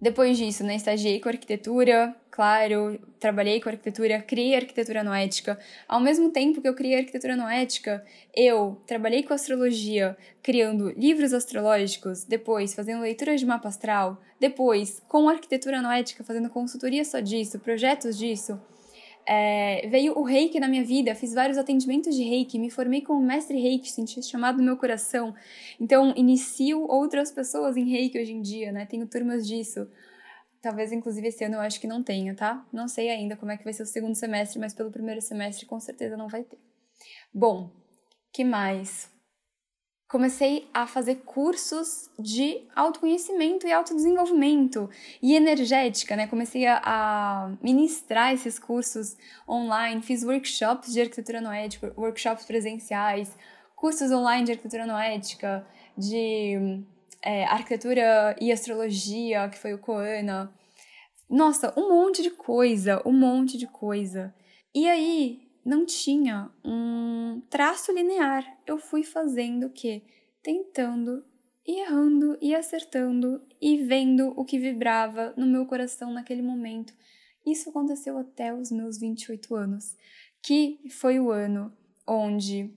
Depois disso, né, estagiei com arquitetura, claro, trabalhei com arquitetura, criei arquitetura noética. Ao mesmo tempo que eu criei arquitetura noética, eu trabalhei com astrologia, criando livros astrológicos, depois fazendo leituras de mapa astral, depois com arquitetura noética, fazendo consultoria só disso, projetos disso. É, veio o reiki na minha vida, fiz vários atendimentos de reiki, me formei como mestre reiki, senti chamado no meu coração. Então, inicio outras pessoas em reiki hoje em dia, né? Tenho turmas disso. Talvez, inclusive, esse ano eu acho que não tenha, tá? Não sei ainda como é que vai ser o segundo semestre, mas pelo primeiro semestre com certeza não vai ter. Bom, que mais? Comecei a fazer cursos de autoconhecimento e autodesenvolvimento e energética, né? Comecei a, ministrar esses cursos online, fiz workshops de arquitetura noética, workshops presenciais, cursos online de arquitetura noética, de é, arquitetura e astrologia, que foi o Coana. Nossa, um monte de coisa, um monte de coisa. E aí, não tinha um traço linear. Eu fui fazendo o quê? Tentando e errando e acertando e vendo o que vibrava no meu coração naquele momento. Isso aconteceu até os meus 28 anos, que foi o ano onde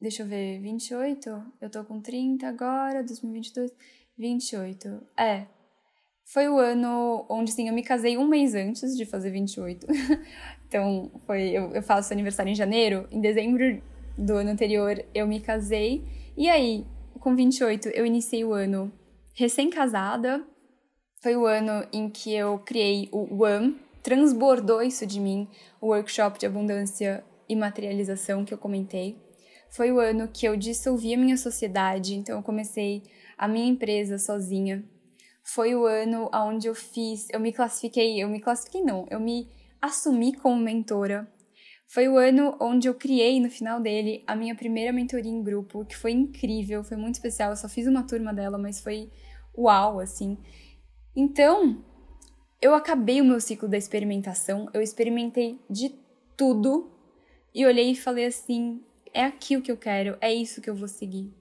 Deixa eu ver, 28? Eu tô com 30 agora, 2022, 28. É. Foi o ano onde, sim, eu me casei um mês antes de fazer 28. então, foi, eu, eu faço aniversário em janeiro. Em dezembro do ano anterior, eu me casei. E aí, com 28, eu iniciei o ano recém-casada. Foi o ano em que eu criei o One, transbordou isso de mim, o workshop de abundância e materialização que eu comentei foi o ano que eu dissolvi a minha sociedade, então eu comecei a minha empresa sozinha. Foi o ano onde eu fiz, eu me classifiquei, eu me classifiquei não, eu me assumi como mentora. Foi o ano onde eu criei, no final dele, a minha primeira mentoria em grupo, que foi incrível, foi muito especial. Eu só fiz uma turma dela, mas foi uau, assim. Então, eu acabei o meu ciclo da experimentação, eu experimentei de tudo e olhei e falei assim: é aqui o que eu quero, é isso que eu vou seguir.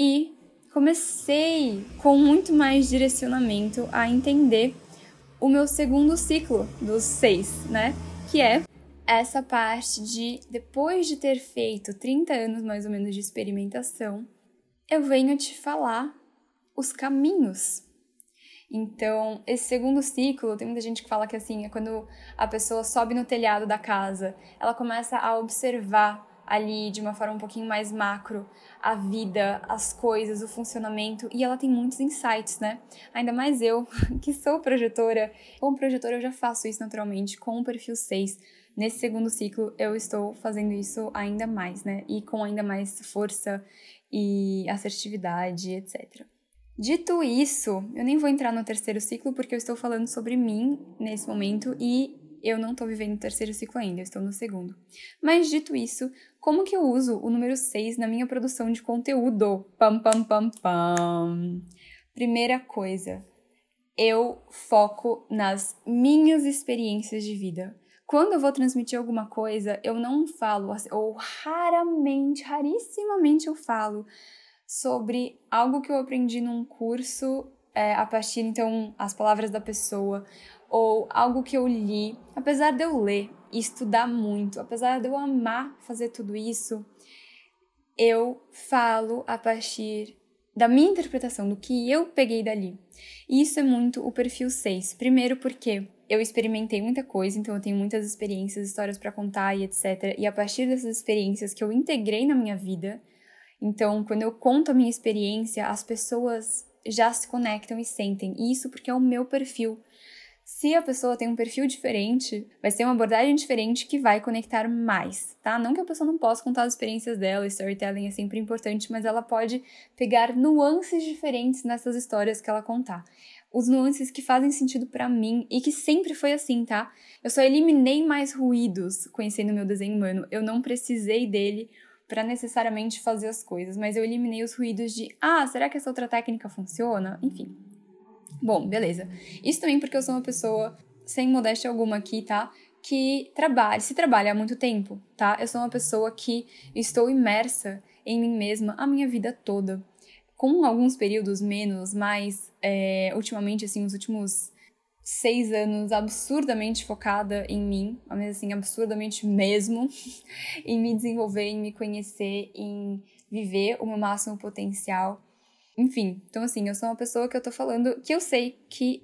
E comecei com muito mais direcionamento a entender o meu segundo ciclo dos seis, né? Que é essa parte de depois de ter feito 30 anos mais ou menos de experimentação, eu venho te falar os caminhos. Então, esse segundo ciclo, tem muita gente que fala que assim, é quando a pessoa sobe no telhado da casa, ela começa a observar ali de uma forma um pouquinho mais macro a vida, as coisas, o funcionamento e ela tem muitos insights, né? Ainda mais eu, que sou projetora. Como projetora eu já faço isso naturalmente com o perfil 6. Nesse segundo ciclo eu estou fazendo isso ainda mais, né? E com ainda mais força e assertividade, etc. Dito isso, eu nem vou entrar no terceiro ciclo porque eu estou falando sobre mim nesse momento e eu não estou vivendo o terceiro ciclo ainda, eu estou no segundo. Mas dito isso, como que eu uso o número 6 na minha produção de conteúdo? Pam, pam, pam, pam. Primeira coisa, eu foco nas minhas experiências de vida. Quando eu vou transmitir alguma coisa, eu não falo, ou raramente, rarissimamente eu falo sobre algo que eu aprendi num curso é, a partir, então, as palavras da pessoa, ou algo que eu li, apesar de eu ler e estudar muito, apesar de eu amar fazer tudo isso, eu falo a partir da minha interpretação, do que eu peguei dali. E isso é muito o perfil 6. Primeiro porque eu experimentei muita coisa, então eu tenho muitas experiências, histórias para contar e etc. E a partir dessas experiências que eu integrei na minha vida, então quando eu conto a minha experiência, as pessoas já se conectam e sentem. Isso porque é o meu perfil. Se a pessoa tem um perfil diferente, vai ser uma abordagem diferente que vai conectar mais, tá? Não que a pessoa não possa contar as experiências dela, storytelling é sempre importante, mas ela pode pegar nuances diferentes nessas histórias que ela contar. Os nuances que fazem sentido para mim e que sempre foi assim, tá? Eu só eliminei mais ruídos conhecendo meu desenho humano. Eu não precisei dele para necessariamente fazer as coisas, mas eu eliminei os ruídos de, ah, será que essa outra técnica funciona? Enfim, Bom, beleza. Isso também porque eu sou uma pessoa, sem modéstia alguma aqui, tá? Que trabalha, se trabalha há muito tempo, tá? Eu sou uma pessoa que estou imersa em mim mesma a minha vida toda. Com alguns períodos menos, mas é, ultimamente, assim, os últimos seis anos absurdamente focada em mim, mas assim, absurdamente mesmo, em me desenvolver, em me conhecer, em viver o meu máximo potencial enfim, então assim, eu sou uma pessoa que eu tô falando que eu sei que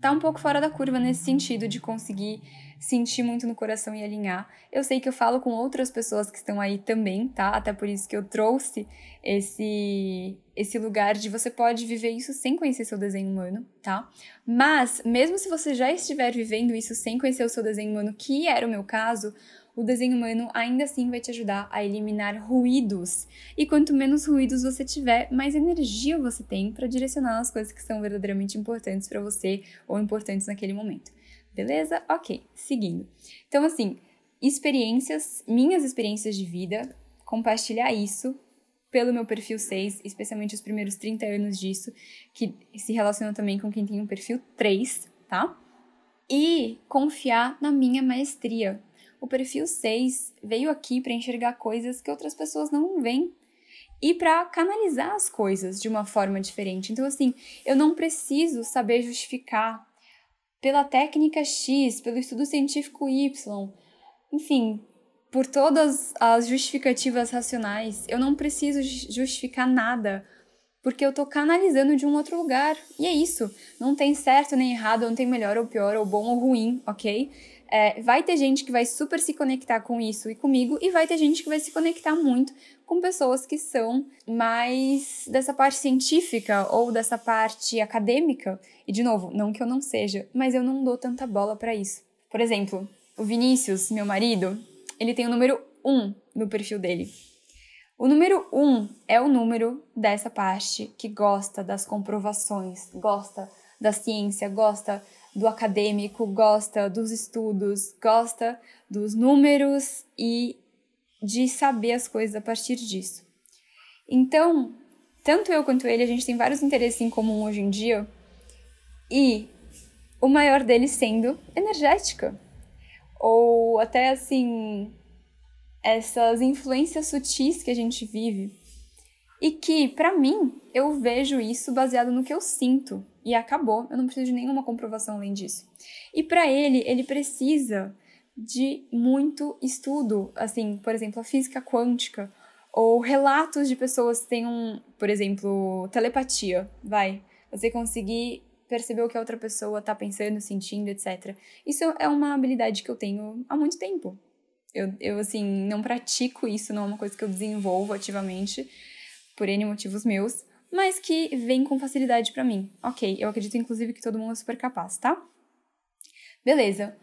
tá um pouco fora da curva nesse sentido de conseguir sentir muito no coração e alinhar. Eu sei que eu falo com outras pessoas que estão aí também, tá? Até por isso que eu trouxe esse esse lugar de você pode viver isso sem conhecer seu desenho humano, tá? Mas mesmo se você já estiver vivendo isso sem conhecer o seu desenho humano, que era o meu caso, o desenho humano ainda assim vai te ajudar a eliminar ruídos. E quanto menos ruídos você tiver, mais energia você tem para direcionar as coisas que são verdadeiramente importantes para você ou importantes naquele momento. Beleza? Ok, seguindo. Então, assim, experiências, minhas experiências de vida, compartilhar isso pelo meu perfil 6, especialmente os primeiros 30 anos disso, que se relaciona também com quem tem um perfil 3, tá? E confiar na minha maestria, o perfil 6 veio aqui para enxergar coisas que outras pessoas não veem e para canalizar as coisas de uma forma diferente. Então, assim, eu não preciso saber justificar pela técnica X, pelo estudo científico Y, enfim, por todas as justificativas racionais. Eu não preciso justificar nada, porque eu estou canalizando de um outro lugar. E é isso. Não tem certo nem errado, não tem melhor ou pior, ou bom ou ruim, ok? É, vai ter gente que vai super se conectar com isso e comigo, e vai ter gente que vai se conectar muito com pessoas que são mais dessa parte científica ou dessa parte acadêmica. E, de novo, não que eu não seja, mas eu não dou tanta bola para isso. Por exemplo, o Vinícius, meu marido, ele tem o número 1 no perfil dele. O número 1 é o número dessa parte que gosta das comprovações, gosta da ciência, gosta do acadêmico, gosta dos estudos, gosta dos números e de saber as coisas a partir disso. Então, tanto eu quanto ele, a gente tem vários interesses em comum hoje em dia, e o maior deles sendo energética. Ou até assim, essas influências sutis que a gente vive. E que, para mim, eu vejo isso baseado no que eu sinto. E acabou, eu não preciso de nenhuma comprovação além disso. E para ele, ele precisa de muito estudo, assim, por exemplo, a física quântica, ou relatos de pessoas que têm um, por exemplo, telepatia, vai, você conseguir perceber o que a outra pessoa está pensando, sentindo, etc. Isso é uma habilidade que eu tenho há muito tempo. Eu, eu, assim, não pratico isso, não é uma coisa que eu desenvolvo ativamente, por N motivos meus, mas que vem com facilidade para mim. Ok, eu acredito inclusive que todo mundo é super capaz, tá? Beleza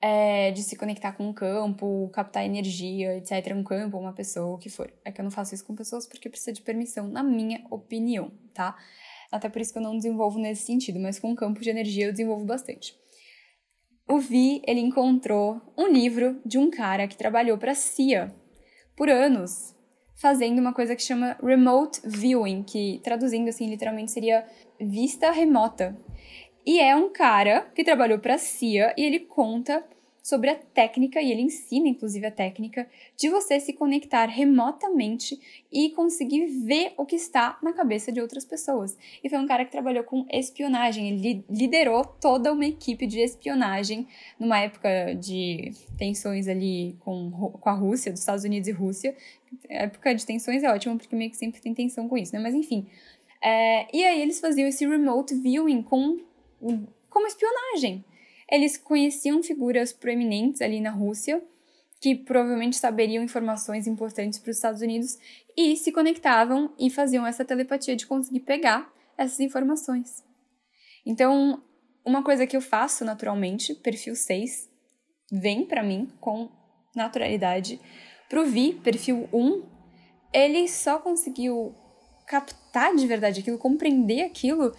é, de se conectar com um campo, captar energia, etc. Um campo, uma pessoa, o que for. É que eu não faço isso com pessoas porque precisa de permissão, na minha opinião, tá? Até por isso que eu não desenvolvo nesse sentido, mas com um campo de energia eu desenvolvo bastante. O Vi, ele encontrou um livro de um cara que trabalhou para a CIA por anos, fazendo uma coisa que chama remote viewing, que traduzindo assim literalmente seria vista remota. E é um cara que trabalhou para a CIA e ele conta sobre a técnica, e ele ensina inclusive a técnica, de você se conectar remotamente e conseguir ver o que está na cabeça de outras pessoas. E foi um cara que trabalhou com espionagem, ele liderou toda uma equipe de espionagem numa época de tensões ali com, com a Rússia, dos Estados Unidos e Rússia. A época de tensões é ótima porque meio que sempre tem tensão com isso, né? Mas enfim. É, e aí eles faziam esse remote viewing com como espionagem. Eles conheciam figuras proeminentes ali na Rússia, que provavelmente saberiam informações importantes para os Estados Unidos, e se conectavam e faziam essa telepatia de conseguir pegar essas informações. Então, uma coisa que eu faço naturalmente, perfil 6, vem para mim com naturalidade. Pro Vi, perfil 1, ele só conseguiu captar de verdade aquilo, compreender aquilo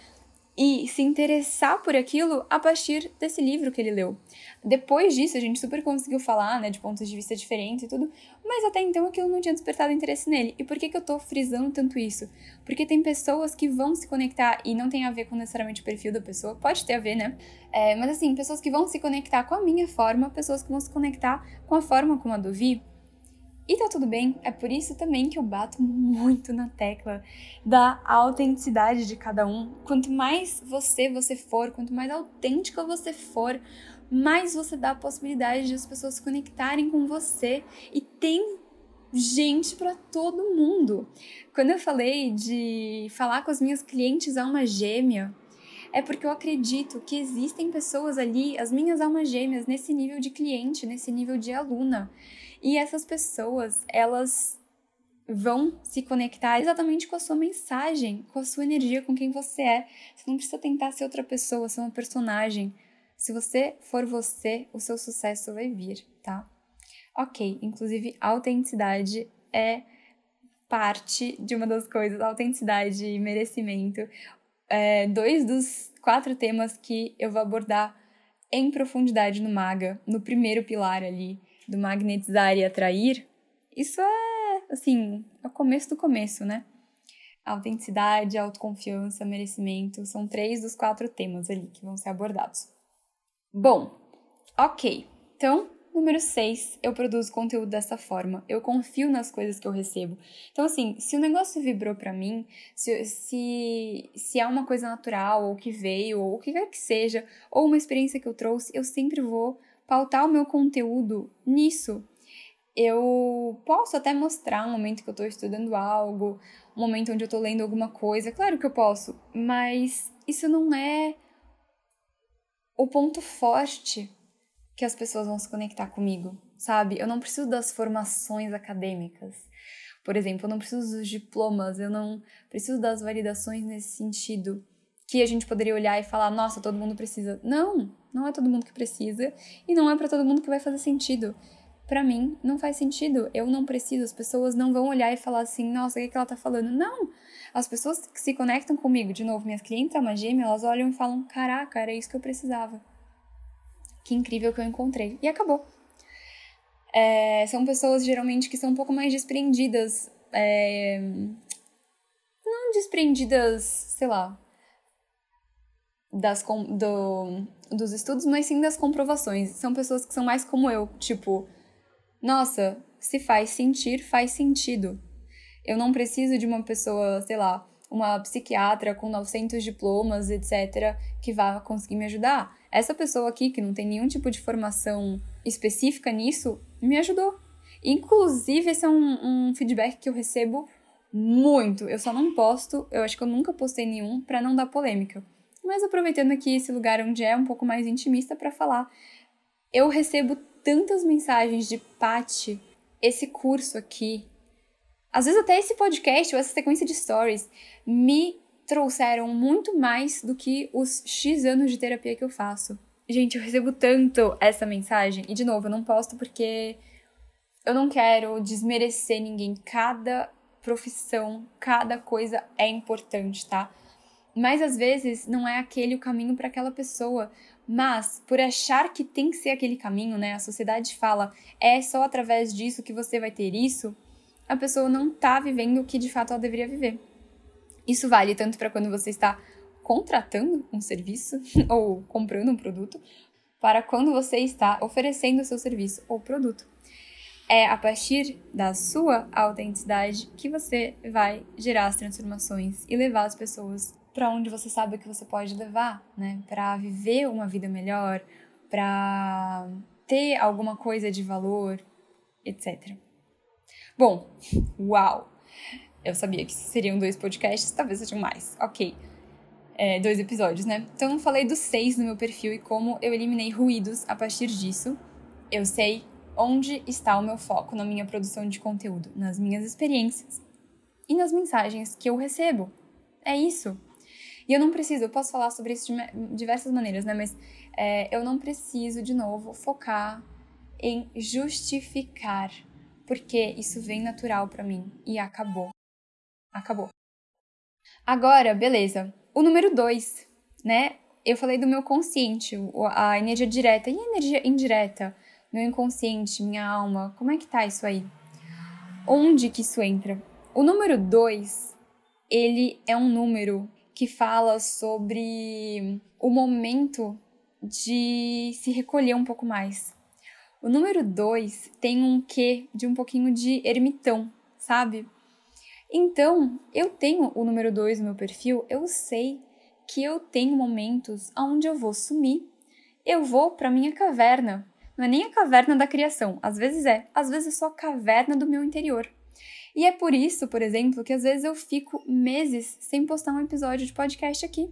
e se interessar por aquilo a partir desse livro que ele leu. Depois disso, a gente super conseguiu falar, né, de pontos de vista diferentes e tudo, mas até então aquilo não tinha despertado interesse nele. E por que, que eu tô frisando tanto isso? Porque tem pessoas que vão se conectar e não tem a ver com necessariamente o perfil da pessoa, pode ter a ver, né? É, mas assim, pessoas que vão se conectar com a minha forma, pessoas que vão se conectar com a forma como a do Vi, e tá tudo bem, é por isso também que eu bato muito na tecla da autenticidade de cada um. Quanto mais você você for, quanto mais autêntica você for, mais você dá a possibilidade de as pessoas se conectarem com você. E tem gente para todo mundo. Quando eu falei de falar com as minhas clientes alma gêmea, é porque eu acredito que existem pessoas ali, as minhas almas gêmeas, nesse nível de cliente, nesse nível de aluna. E essas pessoas, elas vão se conectar exatamente com a sua mensagem, com a sua energia, com quem você é. Você não precisa tentar ser outra pessoa, ser uma personagem. Se você for você, o seu sucesso vai vir, tá? Ok, inclusive autenticidade é parte de uma das coisas, autenticidade e merecimento. É, dois dos quatro temas que eu vou abordar em profundidade no Maga, no primeiro pilar ali, do magnetizar e atrair, isso é, assim, é o começo do começo, né? Autenticidade, autoconfiança, merecimento são três dos quatro temas ali que vão ser abordados. Bom, ok. Então, número seis, eu produzo conteúdo dessa forma. Eu confio nas coisas que eu recebo. Então, assim, se o negócio vibrou para mim, se, se, se é uma coisa natural, ou que veio, ou o que quer que seja, ou uma experiência que eu trouxe, eu sempre vou pautar o meu conteúdo nisso. Eu posso até mostrar um momento que eu estou estudando algo, um momento onde eu estou lendo alguma coisa, claro que eu posso, mas isso não é o ponto forte que as pessoas vão se conectar comigo, sabe? Eu não preciso das formações acadêmicas. Por exemplo, eu não preciso dos diplomas, eu não preciso das validações nesse sentido que a gente poderia olhar e falar, nossa, todo mundo precisa. Não, não é todo mundo que precisa e não é para todo mundo que vai fazer sentido. Para mim, não faz sentido. Eu não preciso. As pessoas não vão olhar e falar assim, nossa, o que, é que ela tá falando? Não! As pessoas que se conectam comigo, de novo, minhas clientes alma gêmea, elas olham e falam, caraca, era isso que eu precisava. Que incrível que eu encontrei. E acabou. É, são pessoas geralmente que são um pouco mais desprendidas. É, não desprendidas, sei lá, das, do, dos estudos, mas sim das comprovações. São pessoas que são mais como eu, tipo, nossa, se faz sentir, faz sentido. Eu não preciso de uma pessoa, sei lá, uma psiquiatra com 900 diplomas, etc., que vá conseguir me ajudar. Essa pessoa aqui, que não tem nenhum tipo de formação específica nisso, me ajudou. Inclusive, esse é um, um feedback que eu recebo muito. Eu só não posto, eu acho que eu nunca postei nenhum para não dar polêmica. Mas aproveitando aqui esse lugar onde é um pouco mais intimista para falar, eu recebo tantas mensagens de Pati, esse curso aqui, às vezes até esse podcast ou essa sequência de stories me trouxeram muito mais do que os X anos de terapia que eu faço. Gente, eu recebo tanto essa mensagem, e de novo, eu não posto porque eu não quero desmerecer ninguém. Cada profissão, cada coisa é importante, tá? Mas às vezes não é aquele o caminho para aquela pessoa. Mas por achar que tem que ser aquele caminho, né? A sociedade fala, é só através disso que você vai ter isso. A pessoa não tá vivendo o que de fato ela deveria viver. Isso vale tanto para quando você está contratando um serviço ou comprando um produto, para quando você está oferecendo o seu serviço ou produto. É a partir da sua autenticidade que você vai gerar as transformações e levar as pessoas para onde você sabe que você pode levar, né? Para viver uma vida melhor, para ter alguma coisa de valor, etc. Bom, uau! Eu sabia que seriam dois podcasts, talvez sejam mais. Ok. É, dois episódios, né? Então eu falei dos seis no meu perfil e como eu eliminei ruídos a partir disso. Eu sei onde está o meu foco na minha produção de conteúdo, nas minhas experiências e nas mensagens que eu recebo. É isso. E eu não preciso, eu posso falar sobre isso de diversas maneiras, né? Mas é, eu não preciso, de novo, focar em justificar, porque isso vem natural para mim e acabou. Acabou. Agora, beleza. O número dois, né? Eu falei do meu consciente, a energia direta. E a energia indireta? Meu inconsciente, minha alma. Como é que tá isso aí? Onde que isso entra? O número dois, ele é um número que fala sobre o momento de se recolher um pouco mais. O número dois tem um quê de um pouquinho de ermitão, sabe? Então, eu tenho o número 2 no meu perfil, eu sei que eu tenho momentos onde eu vou sumir, eu vou para minha caverna. Não é nem a caverna da criação, às vezes é, às vezes é só a caverna do meu interior. E é por isso, por exemplo, que às vezes eu fico meses sem postar um episódio de podcast aqui.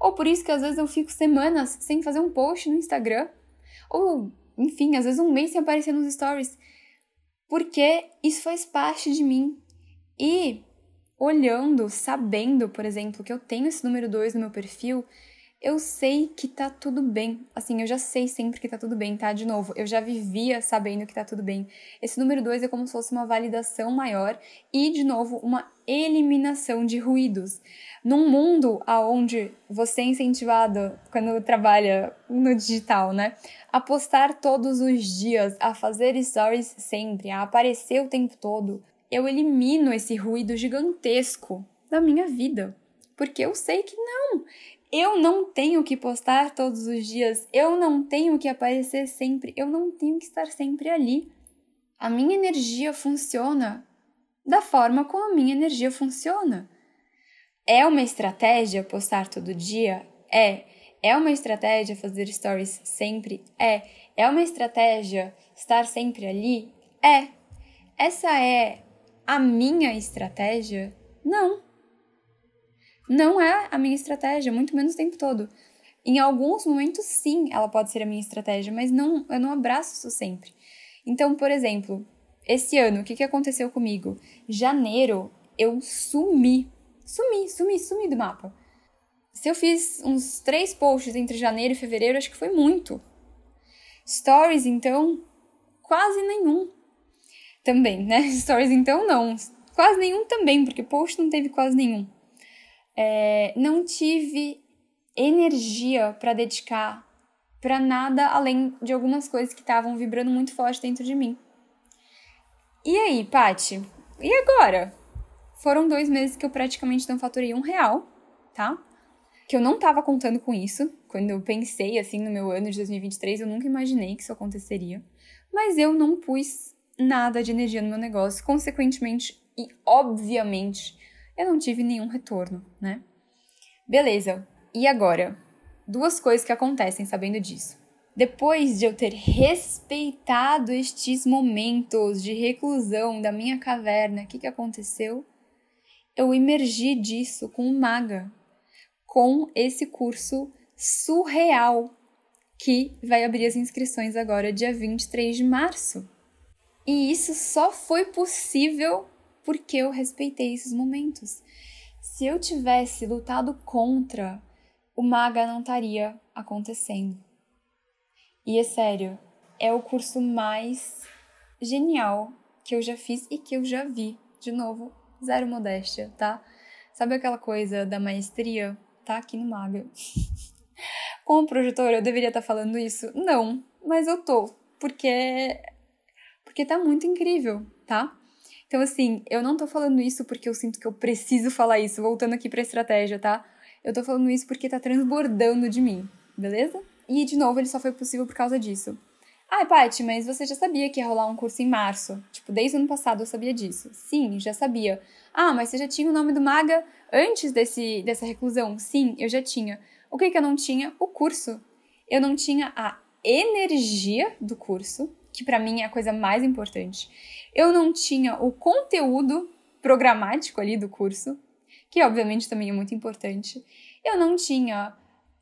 Ou por isso que às vezes eu fico semanas sem fazer um post no Instagram. Ou, enfim, às vezes um mês sem aparecer nos stories. Porque isso faz parte de mim. E olhando, sabendo, por exemplo, que eu tenho esse número 2 no meu perfil, eu sei que tá tudo bem. Assim, eu já sei sempre que tá tudo bem, tá? De novo, eu já vivia sabendo que tá tudo bem. Esse número 2 é como se fosse uma validação maior e, de novo, uma eliminação de ruídos. Num mundo aonde você é incentivado, quando trabalha no digital, né? A postar todos os dias, a fazer stories sempre, a aparecer o tempo todo, eu elimino esse ruído gigantesco da minha vida. Porque eu sei que não. Eu não tenho que postar todos os dias, eu não tenho que aparecer sempre, eu não tenho que estar sempre ali. A minha energia funciona da forma como a minha energia funciona. É uma estratégia postar todo dia? É. É uma estratégia fazer stories sempre? É. É uma estratégia estar sempre ali? É. Essa é a minha estratégia? Não. Não é a minha estratégia, muito menos o tempo todo. Em alguns momentos, sim, ela pode ser a minha estratégia, mas não, eu não abraço isso sempre. Então, por exemplo, esse ano, o que, que aconteceu comigo? Janeiro, eu sumi. Sumi, sumi, sumi do mapa. Se eu fiz uns três posts entre janeiro e fevereiro, acho que foi muito. Stories, então, quase nenhum também, né? Stories então não. Quase nenhum também, porque post não teve quase nenhum. É, não tive energia para dedicar para nada além de algumas coisas que estavam vibrando muito forte dentro de mim. E aí, Pati? E agora? Foram dois meses que eu praticamente não faturei um real, tá? Que eu não tava contando com isso. Quando eu pensei, assim, no meu ano de 2023, eu nunca imaginei que isso aconteceria. Mas eu não pus nada de energia no meu negócio. Consequentemente e obviamente, eu não tive nenhum retorno, né? Beleza. E agora? Duas coisas que acontecem sabendo disso. Depois de eu ter respeitado estes momentos de reclusão da minha caverna, o que, que aconteceu? Eu emergi disso com o Maga, com esse curso surreal que vai abrir as inscrições agora, dia 23 de março. E isso só foi possível porque eu respeitei esses momentos. Se eu tivesse lutado contra, o Maga não estaria acontecendo. E é sério, é o curso mais genial que eu já fiz e que eu já vi. De novo, zero modéstia, tá? Sabe aquela coisa da maestria? Tá aqui no Maga. Como projetor, eu deveria estar tá falando isso? Não, mas eu tô, porque porque tá muito incrível, tá? Então assim, eu não tô falando isso porque eu sinto que eu preciso falar isso, voltando aqui para estratégia, tá? Eu tô falando isso porque tá transbordando de mim, beleza? E, de novo, ele só foi possível por causa disso. Ah, Paty, mas você já sabia que ia rolar um curso em março. Tipo, desde o ano passado eu sabia disso. Sim, já sabia. Ah, mas você já tinha o nome do Maga antes desse, dessa reclusão? Sim, eu já tinha. O que, que eu não tinha? O curso. Eu não tinha a energia do curso, que para mim é a coisa mais importante. Eu não tinha o conteúdo programático ali do curso, que obviamente também é muito importante. Eu não tinha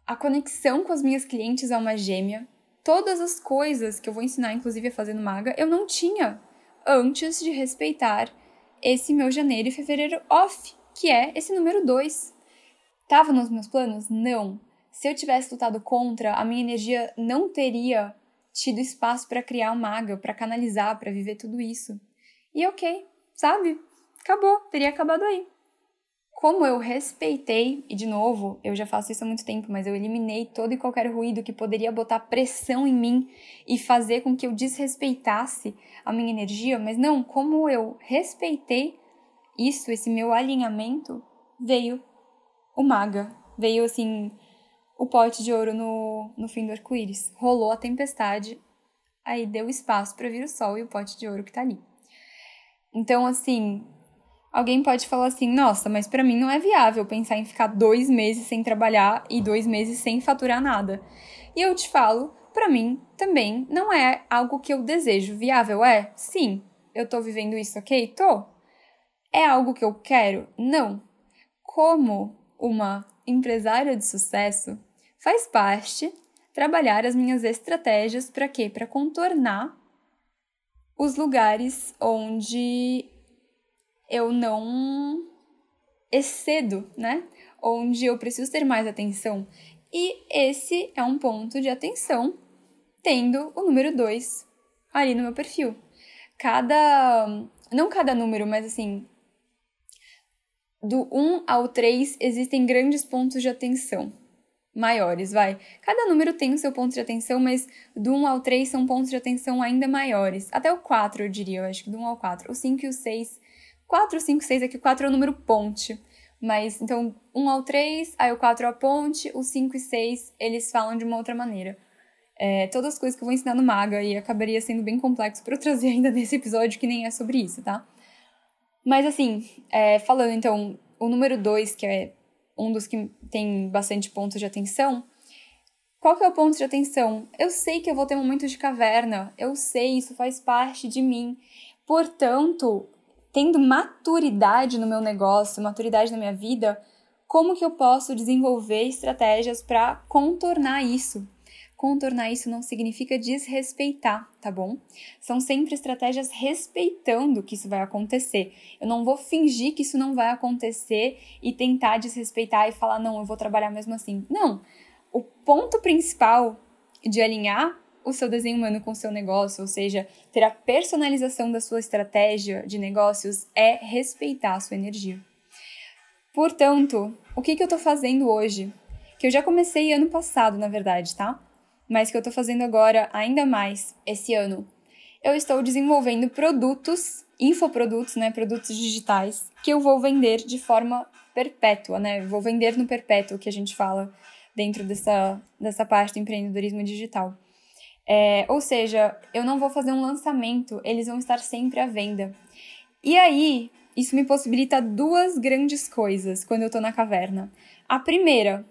a conexão com as minhas clientes é uma gêmea. Todas as coisas que eu vou ensinar, inclusive a fazer no Maga, eu não tinha antes de respeitar esse meu janeiro e fevereiro off, que é esse número 2. Tava nos meus planos? Não. Se eu tivesse lutado contra, a minha energia não teria tido espaço para criar o Maga, para canalizar, para viver tudo isso. E ok, sabe? Acabou, teria acabado aí como eu respeitei, e de novo, eu já faço isso há muito tempo, mas eu eliminei todo e qualquer ruído que poderia botar pressão em mim e fazer com que eu desrespeitasse a minha energia, mas não, como eu respeitei isso, esse meu alinhamento, veio o maga, veio assim o pote de ouro no, no fim do arco-íris. Rolou a tempestade, aí deu espaço para vir o sol e o pote de ouro que tá ali. Então, assim, Alguém pode falar assim: nossa, mas para mim não é viável pensar em ficar dois meses sem trabalhar e dois meses sem faturar nada. E eu te falo, para mim também não é algo que eu desejo. Viável é? Sim. Eu tô vivendo isso, ok? Tô. É algo que eu quero? Não. Como uma empresária de sucesso, faz parte trabalhar as minhas estratégias para quê? Para contornar os lugares onde eu não excedo, né? Onde eu preciso ter mais atenção. E esse é um ponto de atenção, tendo o número 2 ali no meu perfil. Cada. Não cada número, mas assim. Do 1 um ao 3 existem grandes pontos de atenção. Maiores, vai. Cada número tem o seu ponto de atenção, mas do 1 ao 3 são pontos de atenção ainda maiores. Até o 4, eu diria, eu acho que do 1 ao 4. O 5 e o 6 4, 5, 6, aqui o 4 é o número ponte. Mas, então, 1 ao 3, aí o 4 é a ponte, o 5 e 6, eles falam de uma outra maneira. É, todas as coisas que eu vou ensinar no Maga, e acabaria sendo bem complexo para eu trazer ainda nesse episódio, que nem é sobre isso, tá? Mas, assim, é, falando, então, o número 2, que é um dos que tem bastante pontos de atenção, qual que é o ponto de atenção? Eu sei que eu vou ter momentos de caverna, eu sei, isso faz parte de mim. Portanto, tendo maturidade no meu negócio, maturidade na minha vida, como que eu posso desenvolver estratégias para contornar isso? Contornar isso não significa desrespeitar, tá bom? São sempre estratégias respeitando que isso vai acontecer. Eu não vou fingir que isso não vai acontecer e tentar desrespeitar e falar, não, eu vou trabalhar mesmo assim. Não. O ponto principal de alinhar o seu desenho humano com o seu negócio, ou seja, ter a personalização da sua estratégia de negócios é respeitar a sua energia. Portanto, o que, que eu estou fazendo hoje? Que eu já comecei ano passado, na verdade, tá? Mas que eu tô fazendo agora ainda mais esse ano. Eu estou desenvolvendo produtos, infoprodutos, né, produtos digitais, que eu vou vender de forma perpétua, né? Vou vender no perpétuo, que a gente fala dentro dessa, dessa parte do empreendedorismo digital. É, ou seja, eu não vou fazer um lançamento, eles vão estar sempre à venda. E aí, isso me possibilita duas grandes coisas quando eu tô na caverna. A primeira,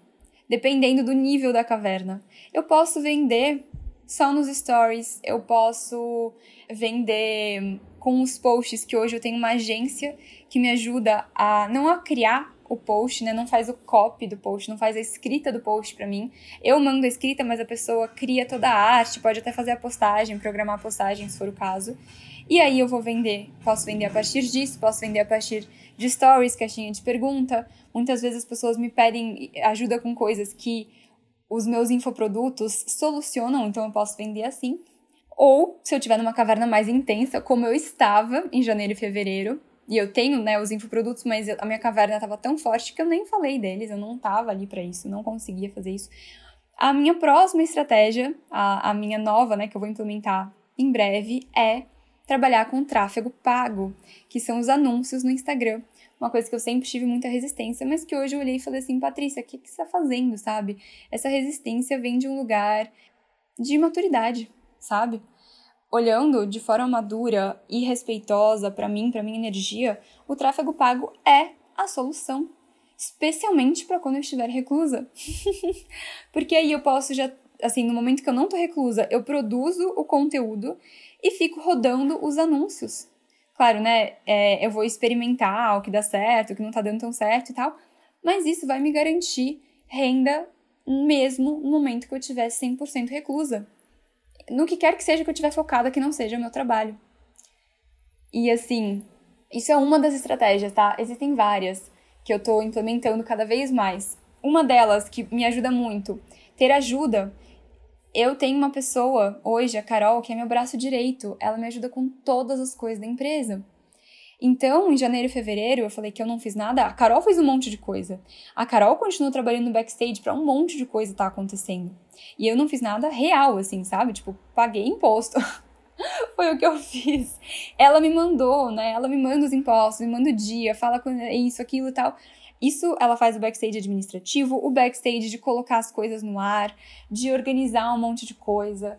dependendo do nível da caverna, eu posso vender só nos stories, eu posso vender com os posts que hoje eu tenho uma agência que me ajuda a não a criar o post, né? Não faz o copy do post, não faz a escrita do post para mim. Eu mando a escrita, mas a pessoa cria toda a arte, pode até fazer a postagem, programar a postagem, se for o caso. E aí eu vou vender, posso vender a partir disso, posso vender a partir de stories, caixinha de pergunta. Muitas vezes as pessoas me pedem ajuda com coisas que os meus infoprodutos solucionam, então eu posso vender assim. Ou, se eu estiver numa caverna mais intensa, como eu estava em janeiro e fevereiro, e eu tenho, né, os infoprodutos, mas a minha caverna estava tão forte que eu nem falei deles, eu não estava ali para isso, não conseguia fazer isso. A minha próxima estratégia, a, a minha nova, né, que eu vou implementar em breve, é trabalhar com tráfego pago, que são os anúncios no Instagram. Uma coisa que eu sempre tive muita resistência, mas que hoje eu olhei e falei assim, Patrícia, o que, que você está fazendo, sabe? Essa resistência vem de um lugar de maturidade, sabe? olhando de forma madura e respeitosa para mim, para minha energia, o tráfego pago é a solução, especialmente para quando eu estiver reclusa. Porque aí eu posso já, assim, no momento que eu não tô reclusa, eu produzo o conteúdo e fico rodando os anúncios. Claro, né? É, eu vou experimentar o que dá certo, o que não tá dando tão certo e tal, mas isso vai me garantir renda mesmo no momento que eu estiver 100% reclusa no que quer que seja que eu estiver focada que não seja o meu trabalho. E assim, isso é uma das estratégias, tá? Existem várias que eu tô implementando cada vez mais. Uma delas que me ajuda muito, ter ajuda. Eu tenho uma pessoa hoje, a Carol, que é meu braço direito. Ela me ajuda com todas as coisas da empresa. Então, em janeiro e fevereiro, eu falei que eu não fiz nada. A Carol fez um monte de coisa. A Carol continuou trabalhando no backstage para um monte de coisa tá acontecendo. E eu não fiz nada real, assim, sabe? Tipo, paguei imposto. Foi o que eu fiz. Ela me mandou, né? Ela me manda os impostos, me manda o dia, fala isso, aquilo e tal. Isso ela faz o backstage administrativo, o backstage de colocar as coisas no ar, de organizar um monte de coisa.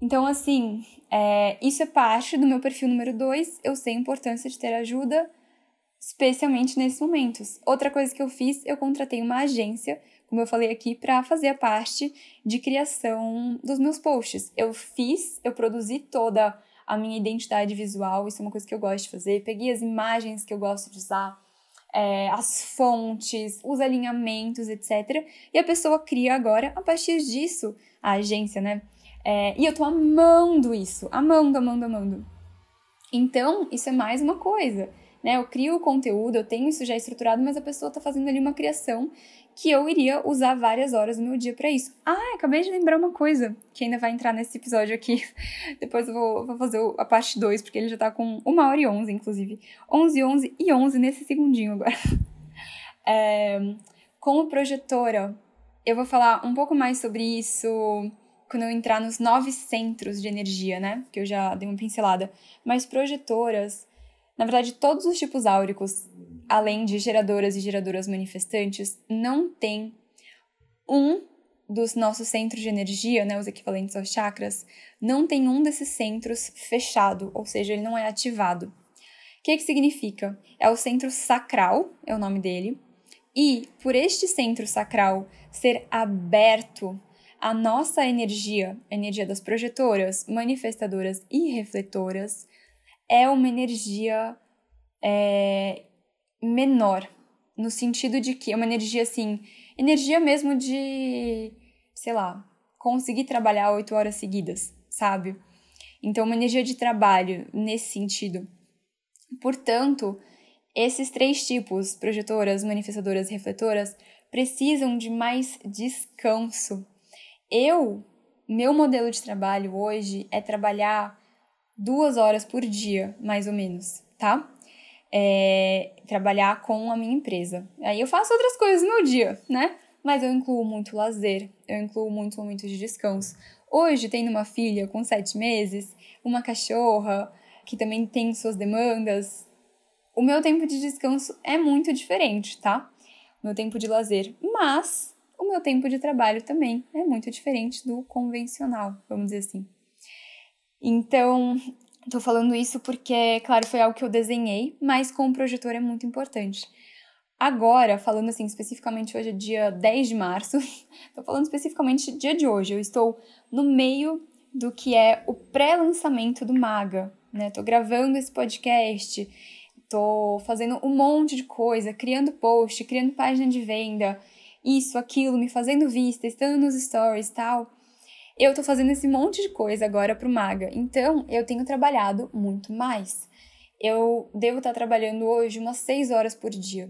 Então, assim, é, isso é parte do meu perfil número dois. Eu sei a importância de ter ajuda, especialmente nesses momentos. Outra coisa que eu fiz, eu contratei uma agência, como eu falei aqui, para fazer a parte de criação dos meus posts. Eu fiz, eu produzi toda a minha identidade visual, isso é uma coisa que eu gosto de fazer. Peguei as imagens que eu gosto de usar, é, as fontes, os alinhamentos, etc. E a pessoa cria agora, a partir disso, a agência, né? É, e eu tô amando isso, amando, amando, amando. Então, isso é mais uma coisa, né? Eu crio o conteúdo, eu tenho isso já estruturado, mas a pessoa tá fazendo ali uma criação que eu iria usar várias horas do meu dia para isso. Ah, acabei de lembrar uma coisa que ainda vai entrar nesse episódio aqui. Depois eu vou, vou fazer a parte 2, porque ele já tá com uma hora e onze, inclusive. 11, 11 e 11 nesse segundinho agora. É, como projetora, eu vou falar um pouco mais sobre isso quando eu entrar nos nove centros de energia, né? Que eu já dei uma pincelada. Mas projetoras, na verdade, todos os tipos áuricos, além de geradoras e geradoras manifestantes, não tem um dos nossos centros de energia, né, os equivalentes aos chakras, não tem um desses centros fechado, ou seja, ele não é ativado. O que, que significa? É o centro sacral, é o nome dele, e por este centro sacral ser aberto a nossa energia, a energia das projetoras, manifestadoras e refletoras, é uma energia é, menor, no sentido de que é uma energia assim, energia mesmo de, sei lá, conseguir trabalhar oito horas seguidas, sabe? Então, uma energia de trabalho nesse sentido. Portanto, esses três tipos, projetoras, manifestadoras e refletoras, precisam de mais descanso eu, meu modelo de trabalho hoje é trabalhar duas horas por dia, mais ou menos, tá? É, trabalhar com a minha empresa. Aí eu faço outras coisas no dia, né? mas eu incluo muito lazer, eu incluo muito momentos de descanso. Hoje, tendo uma filha com sete meses, uma cachorra que também tem suas demandas, o meu tempo de descanso é muito diferente, tá? O meu tempo de lazer. Mas o meu tempo de trabalho também é muito diferente do convencional, vamos dizer assim. Então, tô falando isso porque, claro, foi algo que eu desenhei, mas com o projetor é muito importante. Agora, falando assim, especificamente hoje é dia 10 de março, tô falando especificamente dia de hoje, eu estou no meio do que é o pré-lançamento do Maga, né? Tô gravando esse podcast, tô fazendo um monte de coisa, criando post, criando página de venda, isso, aquilo, me fazendo vista, estando nos stories tal. Eu tô fazendo esse monte de coisa agora pro Maga, então eu tenho trabalhado muito mais. Eu devo estar trabalhando hoje umas 6 horas por dia.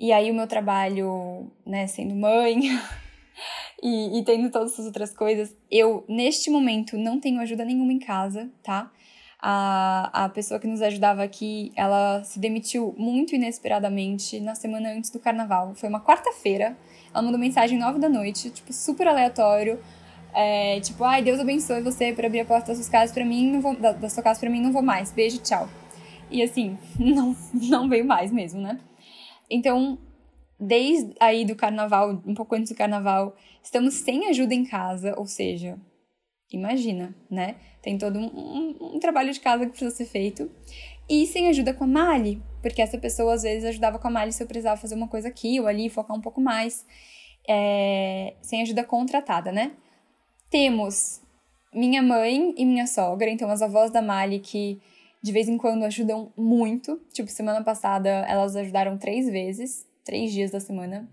E aí o meu trabalho, né, sendo mãe e, e tendo todas essas outras coisas, eu, neste momento, não tenho ajuda nenhuma em casa, tá? A, a pessoa que nos ajudava aqui, ela se demitiu muito inesperadamente na semana antes do carnaval. Foi uma quarta-feira. Ela mandou mensagem nove da noite, tipo, super aleatório. É, tipo, ai, Deus abençoe você por abrir a porta das suas casas para mim, não vou, da, da sua casa para mim, não vou mais. Beijo, tchau. E assim, não, não veio mais mesmo, né? Então, desde aí do carnaval, um pouco antes do carnaval, estamos sem ajuda em casa, ou seja, imagina, né? Tem todo um, um, um, trabalho de casa que precisa ser feito. E sem ajuda com a Mali, porque essa pessoa às vezes ajudava com a Mali se eu precisava fazer uma coisa aqui ou ali, focar um pouco mais. É, sem ajuda contratada, né? Temos minha mãe e minha sogra, então as avós da Mali que de vez em quando ajudam muito. Tipo, semana passada elas ajudaram três vezes, três dias da semana.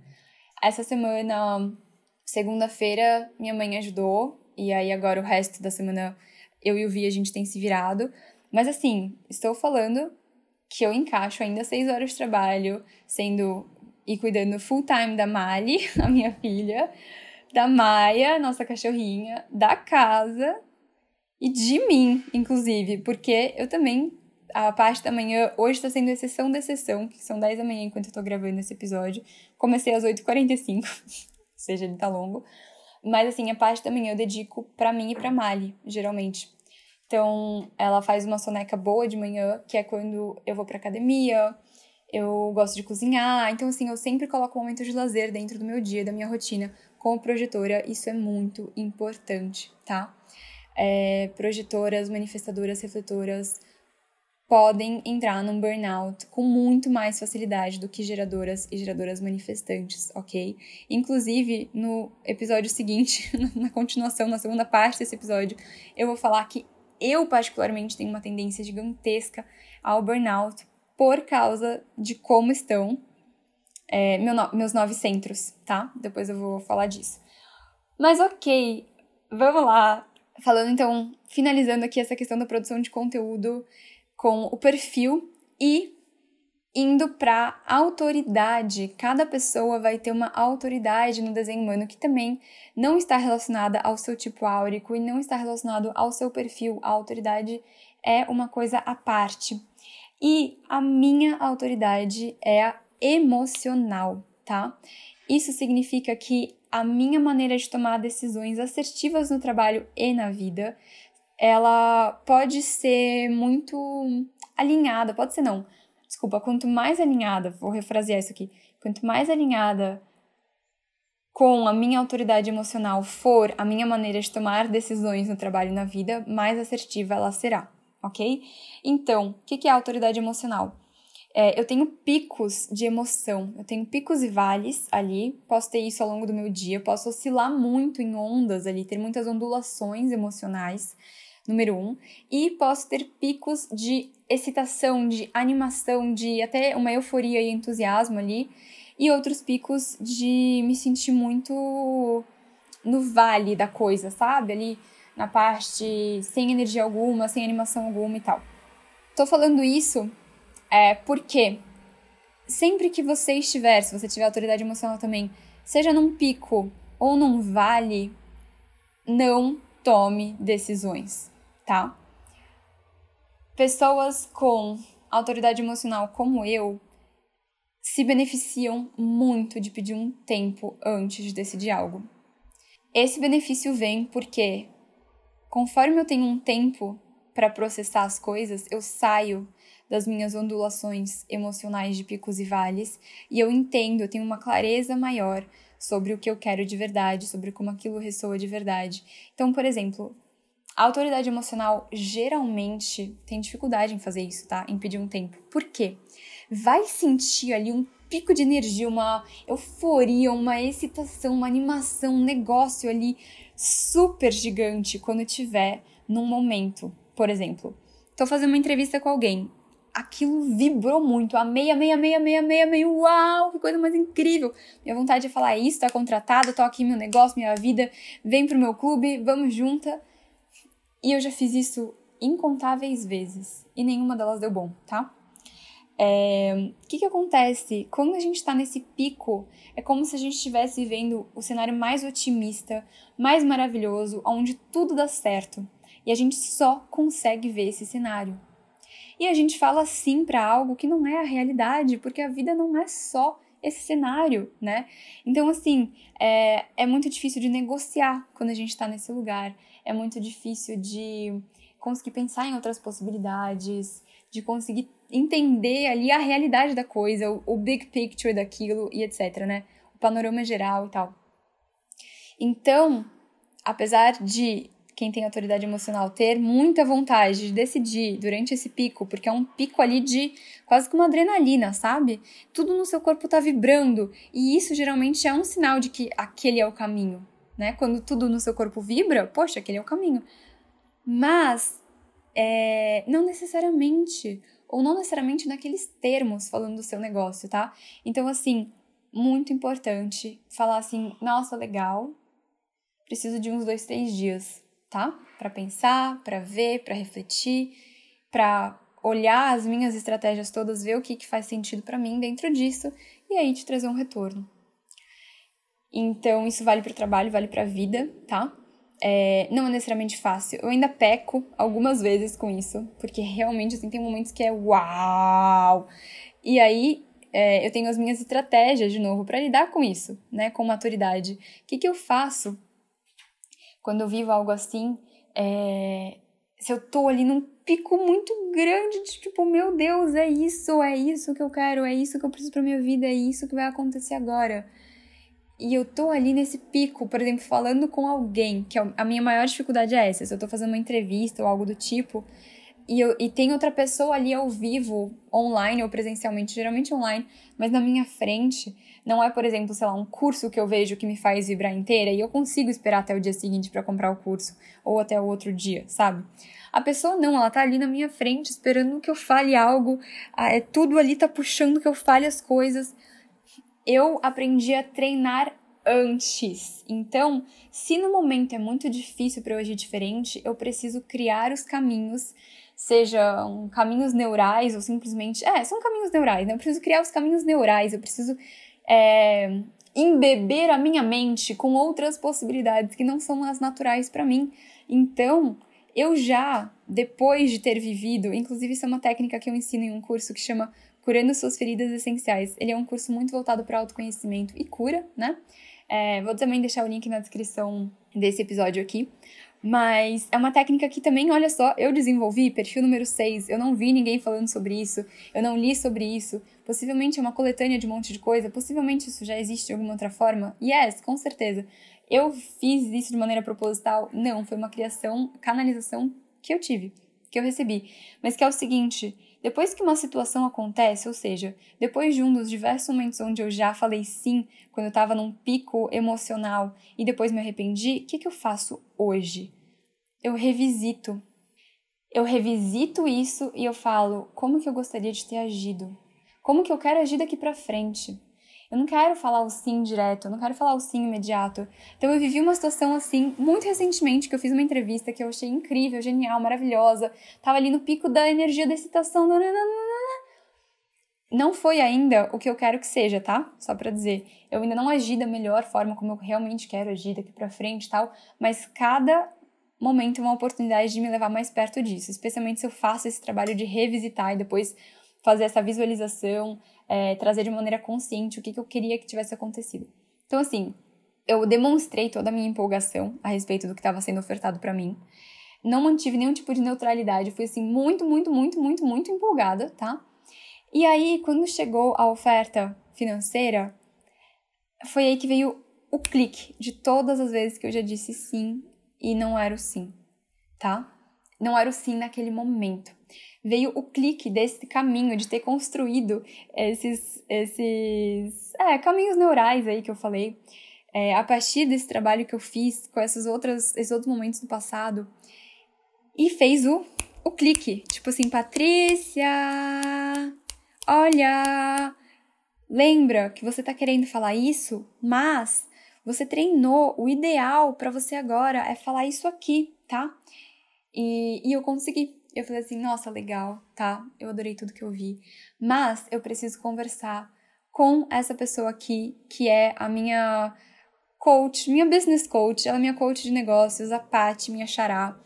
Essa semana, segunda-feira, minha mãe ajudou, e aí agora o resto da semana eu e o Vi a gente tem se virado. Mas assim, estou falando que eu encaixo ainda seis horas de trabalho, sendo e cuidando full time da Mali, a minha filha, da Maia, nossa cachorrinha, da casa e de mim, inclusive, porque eu também, a parte da manhã, hoje está sendo exceção da exceção, que são 10 da manhã enquanto eu tô gravando esse episódio. Comecei às 8h45, ou seja, ele tá longo. Mas assim, a parte da manhã eu dedico para mim e pra Mali, geralmente. Então, ela faz uma soneca boa de manhã, que é quando eu vou pra academia, eu gosto de cozinhar. Então, assim, eu sempre coloco momentos de lazer dentro do meu dia, da minha rotina. Com projetora, isso é muito importante, tá? é, projetoras, manifestadoras, refletoras podem entrar num burnout com muito mais facilidade do que geradoras e geradoras manifestantes, ok? Inclusive, no episódio seguinte, na continuação, na segunda parte desse episódio, eu vou falar que eu, particularmente, tenho uma tendência gigantesca ao burnout por causa de como estão é, meu no meus nove centros, tá? Depois eu vou falar disso. Mas ok, vamos lá falando então, finalizando aqui essa questão da produção de conteúdo com o perfil e indo para autoridade. Cada pessoa vai ter uma autoridade no desenho humano que também não está relacionada ao seu tipo áurico e não está relacionado ao seu perfil. A autoridade é uma coisa à parte. E a minha autoridade é emocional, tá? Isso significa que a minha maneira de tomar decisões assertivas no trabalho e na vida, ela pode ser muito alinhada, pode ser não. Desculpa, quanto mais alinhada, vou refrasear isso aqui, quanto mais alinhada com a minha autoridade emocional for a minha maneira de tomar decisões no trabalho e na vida, mais assertiva ela será, ok? Então, o que é autoridade emocional? É, eu tenho picos de emoção, eu tenho picos e vales ali, posso ter isso ao longo do meu dia, posso oscilar muito em ondas ali, ter muitas ondulações emocionais, número um, e posso ter picos de excitação, de animação, de até uma euforia e entusiasmo ali, e outros picos de me sentir muito no vale da coisa, sabe? Ali na parte sem energia alguma, sem animação alguma e tal. Tô falando isso é, porque sempre que você estiver, se você tiver autoridade emocional também, seja num pico ou num vale, não tome decisões, tá? Pessoas com autoridade emocional como eu se beneficiam muito de pedir um tempo antes de decidir algo. Esse benefício vem porque, conforme eu tenho um tempo para processar as coisas, eu saio das minhas ondulações emocionais de picos e vales e eu entendo, eu tenho uma clareza maior sobre o que eu quero de verdade, sobre como aquilo ressoa de verdade. Então, por exemplo, a autoridade emocional geralmente tem dificuldade em fazer isso, tá? Em pedir um tempo. Por quê? Vai sentir ali um pico de energia, uma euforia, uma excitação, uma animação, um negócio ali super gigante quando tiver num momento. Por exemplo, tô fazendo uma entrevista com alguém. Aquilo vibrou muito. Amei, amei, amei, amei, amei, amei. Uau, que coisa mais incrível. Minha vontade é falar isso, tá contratada, tô aqui meu negócio, minha vida, vem pro meu clube, vamos junta. E eu já fiz isso incontáveis vezes e nenhuma delas deu bom, tá? É, o que, que acontece? Quando a gente está nesse pico, é como se a gente estivesse vivendo o cenário mais otimista, mais maravilhoso, onde tudo dá certo. E a gente só consegue ver esse cenário. E a gente fala sim para algo que não é a realidade, porque a vida não é só esse cenário, né? Então, assim, é, é muito difícil de negociar quando a gente está nesse lugar é muito difícil de conseguir pensar em outras possibilidades, de conseguir entender ali a realidade da coisa, o, o big picture daquilo e etc, né? O panorama geral e tal. Então, apesar de quem tem autoridade emocional ter muita vontade de decidir durante esse pico, porque é um pico ali de quase que uma adrenalina, sabe? Tudo no seu corpo tá vibrando, e isso geralmente é um sinal de que aquele é o caminho, né? Quando tudo no seu corpo vibra, poxa, aquele é o caminho. Mas é, não necessariamente, ou não necessariamente naqueles termos falando do seu negócio, tá? Então, assim, muito importante falar assim, nossa, legal, preciso de uns dois, três dias, tá? Para pensar, para ver, para refletir, para olhar as minhas estratégias todas, ver o que, que faz sentido para mim dentro disso e aí te trazer um retorno. Então, isso vale para o trabalho, vale para a vida, tá? É, não é necessariamente fácil. Eu ainda peco algumas vezes com isso, porque realmente assim, tem momentos que é uau! E aí é, eu tenho as minhas estratégias de novo para lidar com isso, né? Com maturidade. O que, que eu faço quando eu vivo algo assim? É, se eu tô ali num pico muito grande de tipo, meu Deus, é isso, é isso que eu quero, é isso que eu preciso para minha vida, é isso que vai acontecer agora e eu tô ali nesse pico, por exemplo, falando com alguém, que é a minha maior dificuldade é essa, se eu tô fazendo uma entrevista ou algo do tipo, e, eu, e tem outra pessoa ali ao vivo, online ou presencialmente, geralmente online, mas na minha frente, não é, por exemplo, sei lá, um curso que eu vejo que me faz vibrar inteira e eu consigo esperar até o dia seguinte para comprar o curso, ou até o outro dia, sabe? A pessoa não, ela tá ali na minha frente esperando que eu fale algo, é, tudo ali tá puxando que eu fale as coisas eu aprendi a treinar antes. Então, se no momento é muito difícil para eu agir diferente, eu preciso criar os caminhos, sejam caminhos neurais ou simplesmente. É, são caminhos neurais, né? Eu preciso criar os caminhos neurais, eu preciso é, embeber a minha mente com outras possibilidades que não são as naturais para mim. Então, eu já, depois de ter vivido, inclusive isso é uma técnica que eu ensino em um curso que chama Curando Suas Feridas Essenciais. Ele é um curso muito voltado para autoconhecimento e cura, né? É, vou também deixar o link na descrição desse episódio aqui. Mas é uma técnica que também, olha só, eu desenvolvi, perfil número 6, eu não vi ninguém falando sobre isso, eu não li sobre isso, possivelmente é uma coletânea de um monte de coisa, possivelmente isso já existe de alguma outra forma. Yes, com certeza. Eu fiz isso de maneira proposital? Não, foi uma criação, canalização que eu tive, que eu recebi. Mas que é o seguinte, depois que uma situação acontece, ou seja, depois de um dos diversos momentos onde eu já falei sim, quando eu estava num pico emocional e depois me arrependi, o que, que eu faço hoje? Eu revisito. Eu revisito isso e eu falo como que eu gostaria de ter agido. Como que eu quero agir daqui para frente? Eu não quero falar o sim direto, eu não quero falar o sim imediato. Então eu vivi uma situação assim muito recentemente que eu fiz uma entrevista que eu achei incrível, genial, maravilhosa. Tava ali no pico da energia da excitação. Não foi ainda o que eu quero que seja, tá? Só para dizer, eu ainda não agi da melhor forma como eu realmente quero agir daqui para frente, tal, mas cada momento é uma oportunidade de me levar mais perto disso, especialmente se eu faço esse trabalho de revisitar e depois fazer essa visualização, é, trazer de maneira consciente o que, que eu queria que tivesse acontecido. Então, assim, eu demonstrei toda a minha empolgação a respeito do que estava sendo ofertado para mim. Não mantive nenhum tipo de neutralidade, fui assim muito, muito, muito, muito, muito empolgada, tá? E aí, quando chegou a oferta financeira, foi aí que veio o clique de todas as vezes que eu já disse sim e não era o sim, tá? Não era o sim naquele momento. Veio o clique desse caminho de ter construído esses, esses é, caminhos neurais aí que eu falei, é, a partir desse trabalho que eu fiz com essas outras, esses outros momentos do passado, e fez o, o clique. Tipo assim, Patrícia, olha, lembra que você tá querendo falar isso, mas você treinou, o ideal para você agora é falar isso aqui, tá? E, e eu consegui. Eu falei assim, nossa, legal, tá? Eu adorei tudo que eu vi. Mas eu preciso conversar com essa pessoa aqui, que é a minha coach, minha business coach, ela é minha coach de negócios, a Paty, minha xará.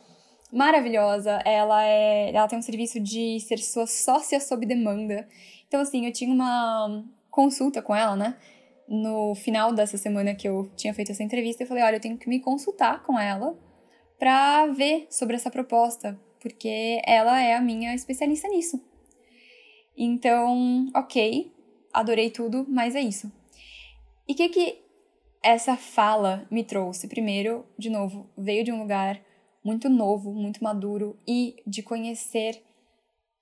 Maravilhosa, ela é, ela tem um serviço de ser sua sócia sob demanda. Então assim, eu tinha uma consulta com ela, né? no final dessa semana que eu tinha feito essa entrevista, eu falei: olha, eu tenho que me consultar com ela para ver sobre essa proposta, porque ela é a minha especialista nisso. Então, ok, adorei tudo, mas é isso. E o que que essa fala me trouxe? Primeiro, de novo, veio de um lugar muito novo, muito maduro e de conhecer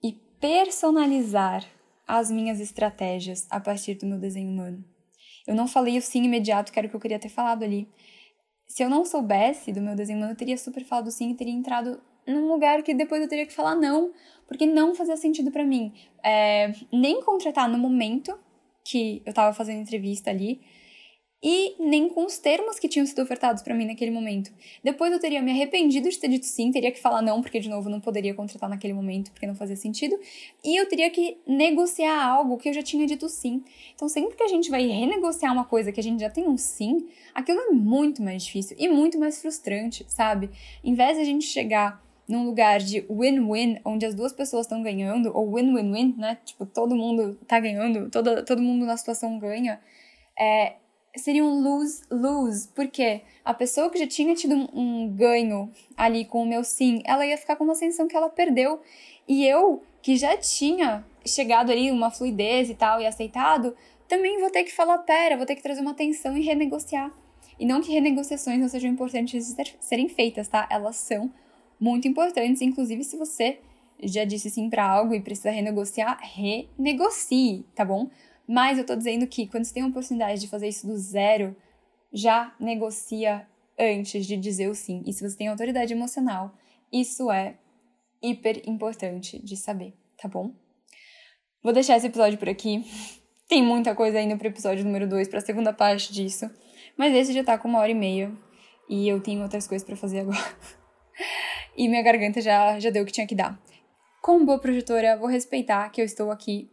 e personalizar as minhas estratégias a partir do meu desenho humano. Eu não falei o sim imediato, que era o que eu queria ter falado ali. Se eu não soubesse do meu desenho, eu teria super falado sim e teria entrado num lugar que depois eu teria que falar não, porque não fazia sentido para mim. É, nem contratar no momento que eu tava fazendo entrevista ali, e nem com os termos que tinham sido ofertados para mim naquele momento. Depois eu teria me arrependido de ter dito sim, teria que falar não, porque de novo não poderia contratar naquele momento, porque não fazia sentido, e eu teria que negociar algo que eu já tinha dito sim. Então, sempre que a gente vai renegociar uma coisa que a gente já tem um sim, aquilo é muito mais difícil e muito mais frustrante, sabe? Em vez de a gente chegar num lugar de win-win, onde as duas pessoas estão ganhando, ou win-win-win, né? Tipo, todo mundo tá ganhando, todo, todo mundo na situação ganha. É, seria um lose-lose, porque a pessoa que já tinha tido um, um, ganho ali com o meu sim, ela ia ficar com uma sensação que ela perdeu. E eu, que já tinha chegado ali uma fluidez e tal, e aceitado, também vou ter que falar, pera, vou ter que trazer uma atenção e renegociar. E não que renegociações não sejam importantes de serem feitas, tá? Elas são muito importantes, inclusive se você já disse sim para algo e precisa renegociar, renegocie, tá bom? Mas eu tô dizendo que quando você tem a oportunidade de fazer isso do zero, já negocia antes de dizer o sim. E se você tem autoridade emocional, isso é hiper importante de saber, tá bom? Vou deixar esse episódio por aqui. Tem muita coisa ainda pro episódio número 2, pra segunda parte disso. Mas esse já tá com uma hora e meia. E eu tenho outras coisas para fazer agora. e minha garganta já, já deu o que tinha que dar. Como boa projetora, vou respeitar que eu estou aqui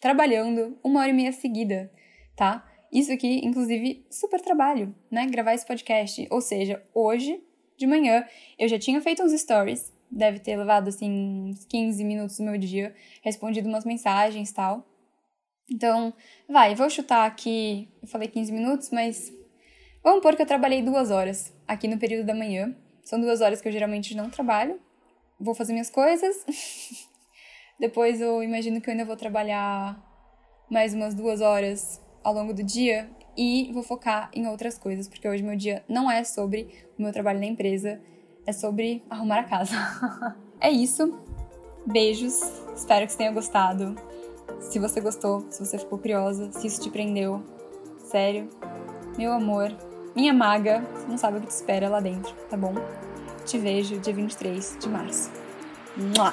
trabalhando uma hora e meia seguida, tá? Isso aqui, inclusive, super trabalho, né? Gravar esse podcast. Ou seja, hoje de manhã eu já tinha feito uns stories, deve ter levado assim uns 15 minutos do meu dia, respondido umas mensagens tal. Então, vai, vou chutar aqui, eu falei 15 minutos, mas vamos pôr que eu trabalhei duas horas aqui no período da manhã. São duas horas que eu geralmente não trabalho. Vou fazer minhas coisas. Depois eu imagino que eu ainda vou trabalhar mais umas duas horas ao longo do dia e vou focar em outras coisas, porque hoje meu dia não é sobre o meu trabalho na empresa, é sobre arrumar a casa. é isso. Beijos. Espero que você tenha gostado. Se você gostou, se você ficou curiosa, se isso te prendeu, sério, meu amor, minha maga, não sabe o que te espera lá dentro, tá bom? Te vejo dia 23 de março. Mua!